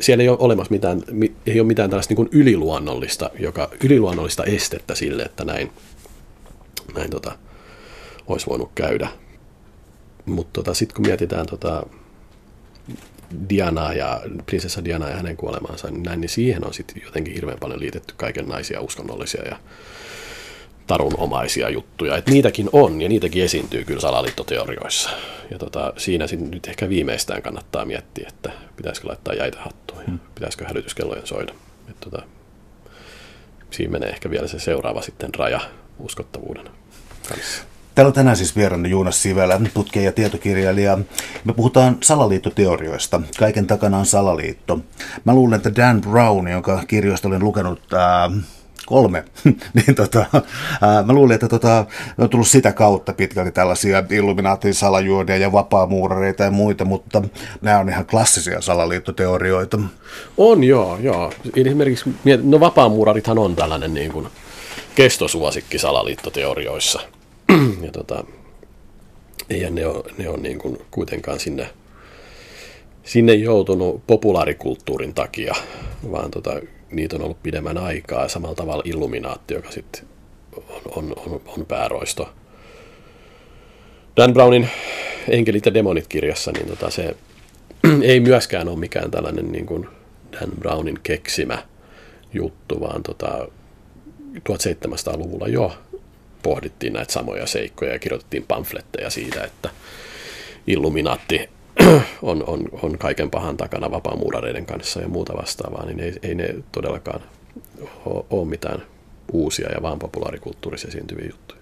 siellä ei ole olemassa mitään, ei ole mitään tällaista niin kuin yliluonnollista, joka, yliluonnollista estettä sille, että näin näin tota, olisi voinut käydä. Mutta tota, sitten kun mietitään tota, Dianaa ja prinsessa Dianaa ja hänen kuolemaansa, niin, näin, niin siihen on sitten jotenkin hirveän paljon liitetty kaikenlaisia uskonnollisia ja tarunomaisia juttuja. Et niitäkin on ja niitäkin esiintyy kyllä salaliittoteorioissa. Ja tota, siinä nyt ehkä viimeistään kannattaa miettiä, että pitäisikö laittaa jäitä hattuun ja hmm. pitäisikö hälytyskellojen soida. Et tota, siinä menee ehkä vielä se seuraava sitten raja uskottavuuden kanssa. Täällä on tänään siis vieraana Juunas Sivelä, tutkija ja tietokirjailija. Me puhutaan salaliittoteorioista. Kaiken takana on salaliitto. Mä luulen, että Dan Brown, jonka kirjoista olen lukenut ää, kolme, niin tota, ää, mä luulin, että tota, on tullut sitä kautta pitkälti tällaisia illuminaatin salajuonia ja vapaamuurareita ja muita, mutta nämä on ihan klassisia salaliittoteorioita. On joo, joo. Esimerkiksi, no vapaamuurarithan on tällainen niin kuin kestosuosikki salaliittoteorioissa. ja tota, eihän ne ole, ne on niin kuin kuitenkaan sinne, sinne joutunut populaarikulttuurin takia, vaan tota, niitä on ollut pidemmän aikaa samalla tavalla Illuminaatti, joka sitten on, on, on, on pääroisto. Dan Brownin Enkelit ja demonit kirjassa, niin tota se ei myöskään ole mikään tällainen niin kuin Dan Brownin keksimä juttu, vaan tota, 1700-luvulla jo pohdittiin näitä samoja seikkoja ja kirjoitettiin pamfletteja siitä, että Illuminaatti on, on, on kaiken pahan takana vapaamuurareiden kanssa ja muuta vastaavaa, niin ei, ei ne todellakaan ole, mitään uusia ja vaan populaarikulttuurissa esiintyviä juttuja.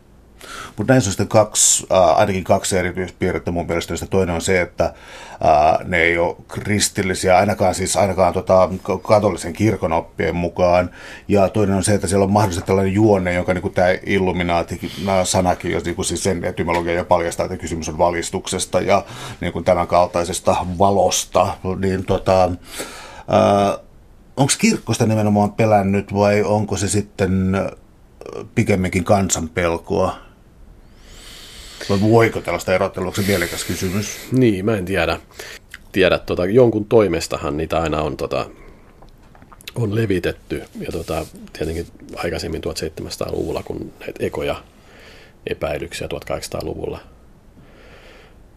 Mutta näissä on sitten kaksi, äh, ainakin kaksi erityispiirrettä mun mielestä. Toinen on se, että äh, ne ei ole kristillisiä, ainakaan siis ainakaan tota, katolisen kirkon oppien mukaan. Ja toinen on se, että siellä on mahdollisesti tällainen juonne, jonka niin tämä illuminaati-sanakin, jos niin siis sen etymologia jo paljastaa, että kysymys on valistuksesta ja niin kuin tämän kaltaisesta valosta. Niin tota, äh, onko kirkko sitä nimenomaan pelännyt vai onko se sitten pikemminkin kansanpelkoa? Vai voiko tällaista erottelua, onko se mielekäs kysymys? Niin, mä en tiedä. Tiedä, tota, jonkun toimestahan niitä aina on, tota, on levitetty. Ja tota, tietenkin aikaisemmin 1700-luvulla, kun näitä ekoja epäilyksiä 1800-luvulla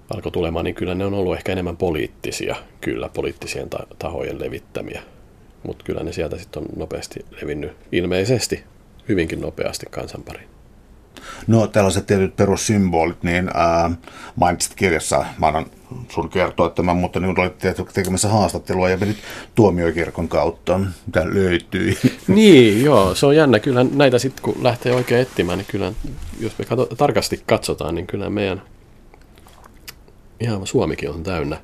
alkoi tulemaan, niin kyllä ne on ollut ehkä enemmän poliittisia, kyllä poliittisien tahojen levittämiä. Mutta kyllä ne sieltä sitten on nopeasti levinnyt ilmeisesti hyvinkin nopeasti kansanpariin. No tällaiset tietyt perussymbolit, niin ää, mainitsit kirjassa, mä annan sun kertoa tämän, mutta niin olit tekemässä haastattelua ja menit tuomiokirkon kautta, mitä löytyi. Niin, joo, se on jännä. Kyllä näitä sitten, kun lähtee oikein etsimään, niin kyllä, jos me katso, tarkasti katsotaan, niin kyllä meidän ihan Suomikin on täynnä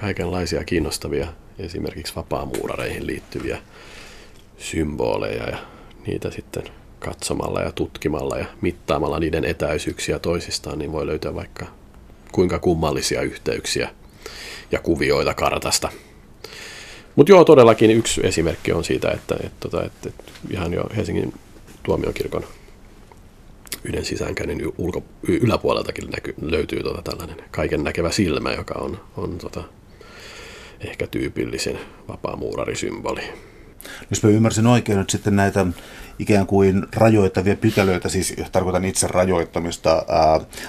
kaikenlaisia kiinnostavia, esimerkiksi vapaamuurareihin liittyviä symboleja ja niitä sitten katsomalla ja tutkimalla ja mittaamalla niiden etäisyyksiä toisistaan, niin voi löytää vaikka kuinka kummallisia yhteyksiä ja kuvioita kartasta. Mutta joo, todellakin yksi esimerkki on siitä, että, että, tota, että, että ihan jo Helsingin tuomiokirkon yhden sisäänkäynnin ulko, yläpuoleltakin näky, löytyy tota tällainen kaiken näkevä silmä, joka on, on tota, ehkä tyypillisin vapaamuurarisymboli. Jos mä ymmärsin oikein nyt sitten näitä ikään kuin rajoittavia pykälöitä, siis tarkoitan itse rajoittamista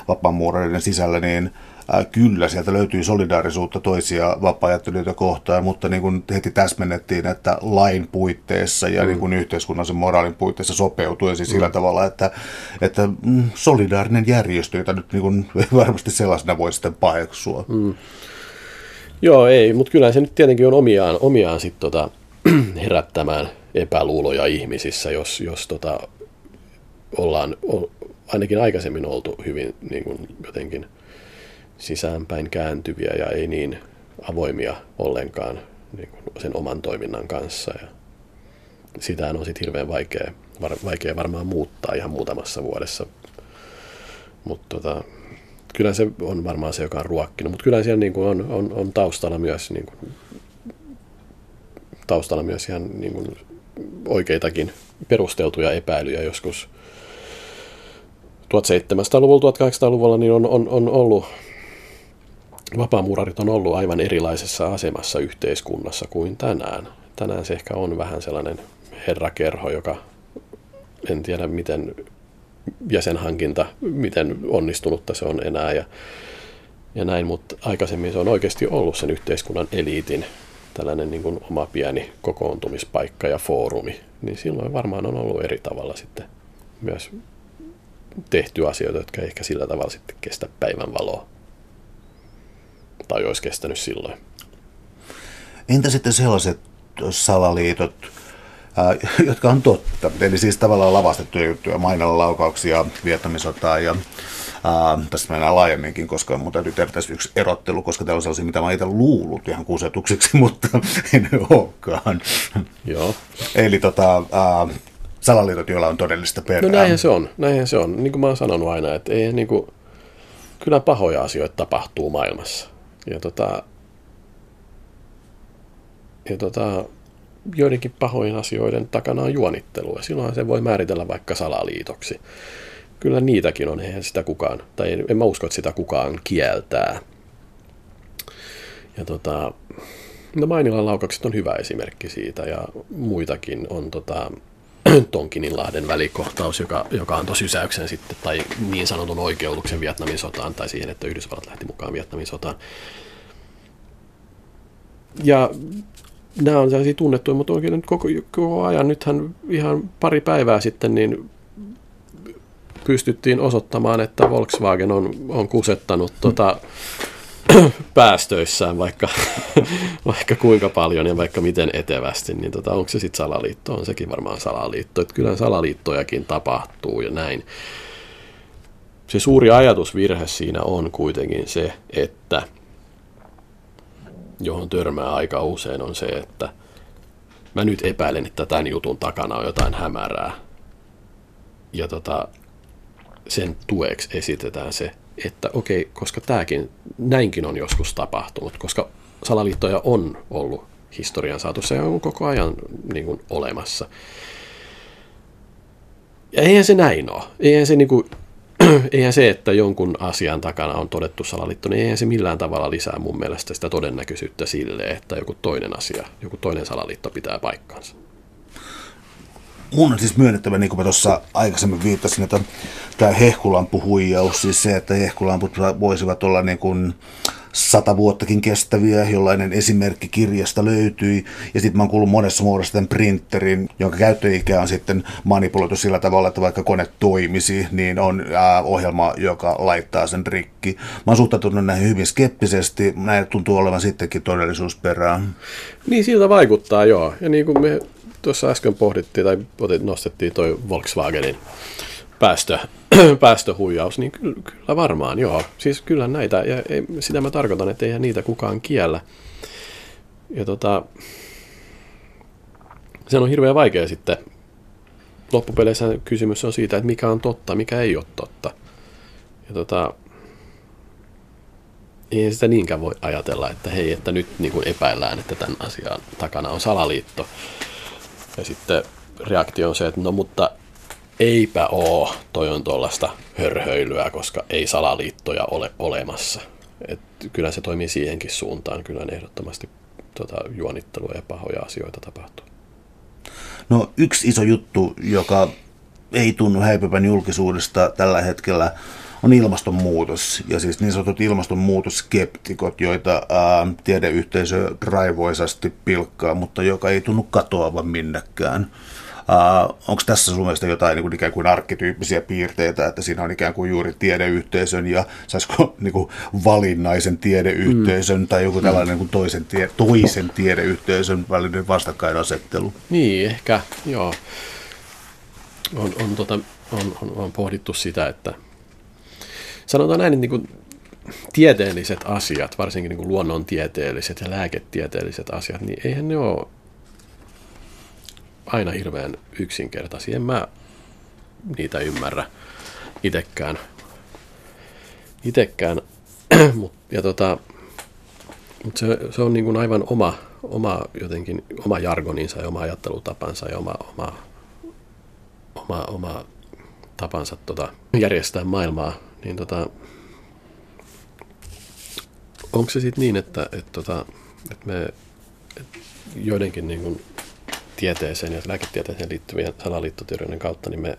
vapaamuurareiden sisällä, niin ää, kyllä sieltä löytyy solidaarisuutta toisia vapaa kohtaan, mutta niin kuin heti täsmennettiin, että lain puitteissa ja mm. niin kuin yhteiskunnallisen moraalin puitteissa sopeutuu ja siis mm. sillä tavalla, että, että mm, solidaarinen järjestö, jota nyt niin kuin, varmasti sellaisena voi sitten paheksua. Mm. Joo, ei, mutta kyllä se nyt tietenkin on omiaan, omiaan sit tota, herättämään epäluuloja ihmisissä, jos, jos tota, ollaan on, ainakin aikaisemmin oltu hyvin niin kuin jotenkin sisäänpäin kääntyviä ja ei niin avoimia ollenkaan niin kuin sen oman toiminnan kanssa. Ja sitähän on sitten hirveän vaikea, var, vaikea varmaan muuttaa ihan muutamassa vuodessa. Mutta tota, kyllä se on varmaan se, joka on ruokkinut. Mutta kyllä siellä niin kuin on, on, on taustalla myös niin kuin taustalla myös ihan niin kuin oikeitakin perusteltuja epäilyjä joskus 1700-luvulla, 1800-luvulla niin on, on, on ollut, vapaamuurarit on ollut aivan erilaisessa asemassa yhteiskunnassa kuin tänään. Tänään se ehkä on vähän sellainen herrakerho, joka en tiedä miten jäsenhankinta, miten onnistunutta se on enää ja, ja näin, mutta aikaisemmin se on oikeasti ollut sen yhteiskunnan eliitin tällainen niin kuin oma pieni kokoontumispaikka ja foorumi, niin silloin varmaan on ollut eri tavalla sitten myös tehty asioita, jotka ei ehkä sillä tavalla sitten kestä päivän valoa. Tai olisi kestänyt silloin. Entä sitten sellaiset salaliitot, jotka on totta, eli siis tavallaan lavastettuja juttuja, mainalla laukauksia, viettämisotaa ja Uh, tästä mennään laajemminkin, koska mun täytyy tehdä tässä yksi erottelu, koska täällä on sellaisia, mitä mä itse luullut ihan kusetuksiksi, mutta en olekaan. Joo. Eli tota, uh, salaliitot, joilla on todellista perää. No näinhän se on, näinhän se on. Niin kuin mä oon sanonut aina, että ei niin kuin, kyllä pahoja asioita tapahtuu maailmassa. Ja tota, ja tota, joidenkin pahojen asioiden takana on juonittelu, ja silloin se voi määritellä vaikka salaliitoksi. Kyllä niitäkin on, eihän sitä kukaan, tai en mä usko, että sitä kukaan kieltää. Ja tota, no Mainilan laukaukset on hyvä esimerkki siitä, ja muitakin on tota, Tonkininlahden välikohtaus, joka, joka antoi sysäyksen sitten, tai niin sanotun oikeutuksen Vietnamin sotaan, tai siihen, että Yhdysvallat lähti mukaan Vietnamin sotaan. Ja nämä on sellaisia tunnettuja, mutta oikein nyt koko, koko ajan, nythän ihan pari päivää sitten, niin pystyttiin osoittamaan, että Volkswagen on, on kusettanut tota, päästöissään vaikka, vaikka kuinka paljon ja vaikka miten etevästi, niin tota, onko se sitten salaliitto? On sekin varmaan salaliitto. Että kyllä salaliittojakin tapahtuu ja näin. Se suuri ajatusvirhe siinä on kuitenkin se, että johon törmää aika usein on se, että mä nyt epäilen, että tämän jutun takana on jotain hämärää. Ja tota, sen tueksi esitetään se, että okei, koska tämäkin, näinkin on joskus tapahtunut, koska salaliittoja on ollut historian saatossa ja on koko ajan niin kuin, olemassa. Ja eihän se näin ole. Eihän se, niin kuin, eihän se, että jonkun asian takana on todettu salaliitto, niin eihän se millään tavalla lisää mun mielestä sitä todennäköisyyttä sille, että joku toinen asia, joku toinen salaliitto pitää paikkansa mun on siis myönnettävä, niin kuin mä tuossa aikaisemmin viittasin, että tämä hehkulampuhuijaus, siis se, että hehkulamput voisivat olla niin kuin sata vuottakin kestäviä, jollainen esimerkki kirjasta löytyi. Ja sitten mä oon kuullut monessa muodossa tämän printerin, jonka käyttöikä on sitten manipuloitu sillä tavalla, että vaikka kone toimisi, niin on ää, ohjelma, joka laittaa sen rikki. Mä oon suhtautunut näihin hyvin skeptisesti. Näin tuntuu olevan sittenkin todellisuusperään. Niin siltä vaikuttaa, joo. Ja niin kuin me tuossa äsken pohdittiin tai nostettiin toi Volkswagenin päästö, päästöhuijaus, niin kyllä, kyllä varmaan, joo. Siis kyllä näitä, ja ei, sitä mä tarkoitan, että eihän niitä kukaan kiellä. Ja tota, se on hirveän vaikea sitten. Loppupeleissä kysymys on siitä, että mikä on totta, mikä ei ole totta. Ja tota, ei sitä niinkään voi ajatella, että hei, että nyt niin kuin epäillään, että tämän asian takana on salaliitto. Ja sitten reaktio on se, että no mutta eipä oo, toi on tuollaista hörhöilyä, koska ei salaliittoja ole olemassa. Et kyllä se toimii siihenkin suuntaan, kyllä ehdottomasti tota, juonittelua ja pahoja asioita tapahtuu. No yksi iso juttu, joka ei tunnu häipyvän julkisuudesta tällä hetkellä, on ilmastonmuutos. Ja siis niin sanotut ilmastonmuutoskeptikot, joita ää, tiedeyhteisö raivoisasti pilkkaa, mutta joka ei tunnu katoavan minnekään. Uh, onko tässä sun mielestä jotain niin kuin, ikään kuin arkkityyppisiä piirteitä, että siinä on ikään kuin juuri tiedeyhteisön ja saisiko niin kuin, valinnaisen tiedeyhteisön mm. tai joku tällainen niin toisen, tie, toisen tiedeyhteisön välinen vastakkainasettelu? Niin, ehkä, joo. On, on, tota, on, on, on pohdittu sitä, että sanotaan näin, niin kuin tieteelliset asiat, varsinkin niin kuin luonnontieteelliset ja lääketieteelliset asiat, niin eihän ne ole aina hirveän yksinkertaisia. En mä niitä ymmärrä itekään. Itekään. Ja tota, mutta se, se on niin kuin aivan oma, oma, jotenkin, oma jargoninsa ja oma ajattelutapansa ja oma, oma, oma, oma tapansa tota, järjestää maailmaa. Niin tota, onko se sitten niin, että, että, tota, että me että joidenkin niin kuin tieteeseen ja lääketieteeseen liittyvien salaliittoteorioiden kautta, niin me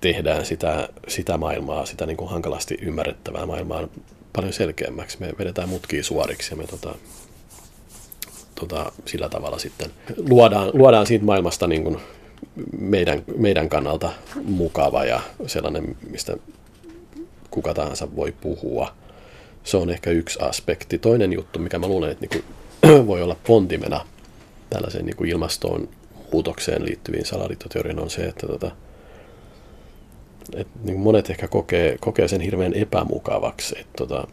tehdään sitä, sitä maailmaa, sitä niin kuin hankalasti ymmärrettävää maailmaa paljon selkeämmäksi. Me vedetään mutkia suoriksi ja me tota, tota, sillä tavalla sitten luodaan, luodaan siitä maailmasta niin kuin meidän, meidän kannalta mukava ja sellainen, mistä kuka tahansa voi puhua. Se on ehkä yksi aspekti. Toinen juttu, mikä mä luulen, että niin kuin voi olla pontimena tällaiseen niin kuin ilmastoon muutokseen liittyviin salaliittoteoriin on se, että tota, et, niin monet ehkä kokee, kokee sen hirveän epämukavaksi, että tota,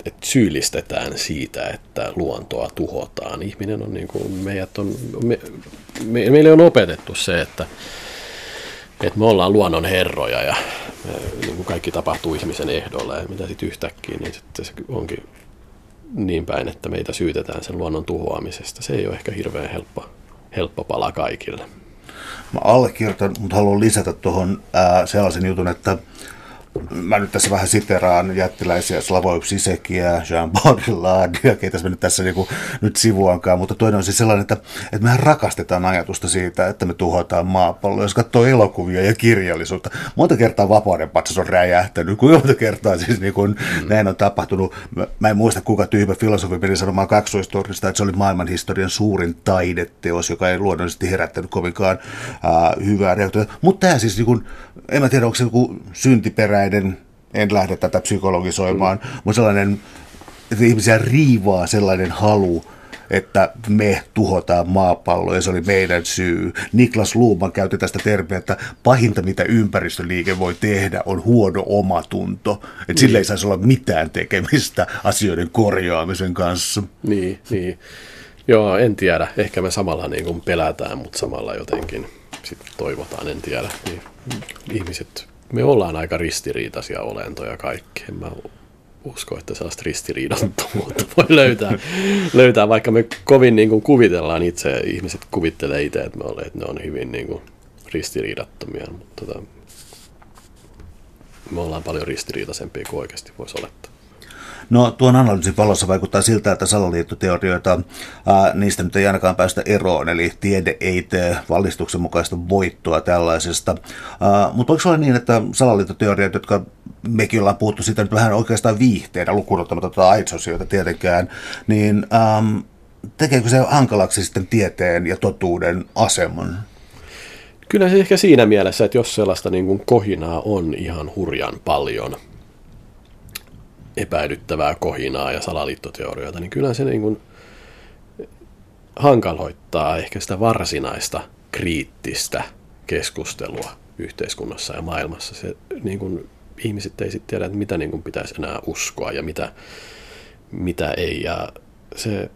et, et syyllistetään siitä, että luontoa tuhotaan. Ihminen on niin kuin, meidät on, me, me, meille on opetettu se, että, että me ollaan luonnon herroja ja me, niin kuin kaikki tapahtuu ihmisen ehdolla ja mitä sitten yhtäkkiä, niin sitten se onkin niin päin, että meitä syytetään sen luonnon tuhoamisesta. Se ei ole ehkä hirveän helppo, helppo pala kaikille. Mä allekirjoitan, mutta haluan lisätä tuohon sellaisen jutun, että mä nyt tässä vähän siteraan jättiläisiä Slavoj Sisekiä, Jean Baudrillardia, keitä mä nyt tässä niinku, nyt sivuankaan, mutta toinen on siis sellainen, että, että mehän rakastetaan ajatusta siitä, että me tuhotaan maapalloa. Jos katsoo elokuvia ja kirjallisuutta, monta kertaa vapauden patsas on räjähtänyt, kuinka monta kertaa siis niin kun mm. näin on tapahtunut. Mä, mä en muista, kuka tyhmä filosofi meni sanomaan kaksoistornista, että se oli maailmanhistorian suurin taideteos, joka ei luonnollisesti herättänyt kovinkaan äh, hyvää reaktiota. Mutta tämä siis, niin kun, en mä tiedä, onko se joku syntiperä eräiden, en lähde tätä psykologisoimaan, mm. mutta sellainen, että ihmisiä riivaa sellainen halu, että me tuhotaan maapallo ja se oli meidän syy. Niklas Luuman käytti tästä termiä, että pahinta mitä ympäristöliike voi tehdä on huono omatunto. Että niin. sille ei saisi olla mitään tekemistä asioiden korjaamisen kanssa. Niin, niin. Joo, en tiedä. Ehkä me samalla niin kuin pelätään, mutta samalla jotenkin sit toivotaan, en tiedä. Niin ihmiset me ollaan aika ristiriitaisia olentoja kaikki. En mä usko, että sellaista ristiriidattomuutta voi löytää, löytää, vaikka me kovin niin kuin kuvitellaan itse, ihmiset kuvittelee itse, että, me olemme, että ne on hyvin niin kuin ristiriidattomia, mutta tota, me ollaan paljon ristiriitaisempia kuin oikeasti voisi olettaa. No tuon analyysin valossa vaikuttaa siltä, että salaliittoteorioita, ää, niistä nyt ei ainakaan päästä eroon, eli tiede ei tee valistuksen mukaista voittoa tällaisesta. Mutta onko se niin, että salaliittoteoriat, jotka mekin ollaan puhuttu siitä nyt vähän oikeastaan viihteenä, lukuun ottamatta tuota AIDS-osioita tietenkään, niin äm, tekeekö se hankalaksi sitten tieteen ja totuuden aseman? Kyllä se ehkä siinä mielessä, että jos sellaista niin kuin kohinaa on ihan hurjan paljon – epäilyttävää kohinaa ja salaliittoteorioita, niin kyllä se niin kuin hankaloittaa ehkä sitä varsinaista kriittistä keskustelua yhteiskunnassa ja maailmassa. Se, niin kuin, ihmiset ei sitten tiedä, että mitä niin kuin pitäisi enää uskoa ja mitä, mitä ei. Ja se,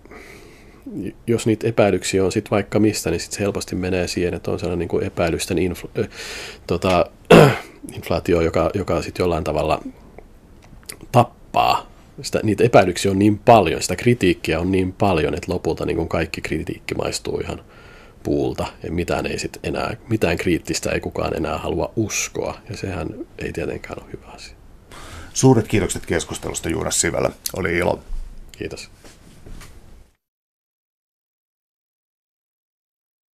jos niitä epäilyksiä on sitten vaikka mistä, niin sitten se helposti menee siihen, että on sellainen niin kuin epäilysten infla, äh, tota, inflaatio, joka, joka sitten jollain tavalla tappaa. Sitä, niitä epäilyksiä on niin paljon, sitä kritiikkiä on niin paljon, että lopulta niin kuin kaikki kritiikki maistuu ihan puulta ja mitään, ei sit enää, mitään kriittistä ei kukaan enää halua uskoa ja sehän ei tietenkään ole hyvä asia. Suuret kiitokset keskustelusta Juunas Sivälä. Oli ilo. Kiitos.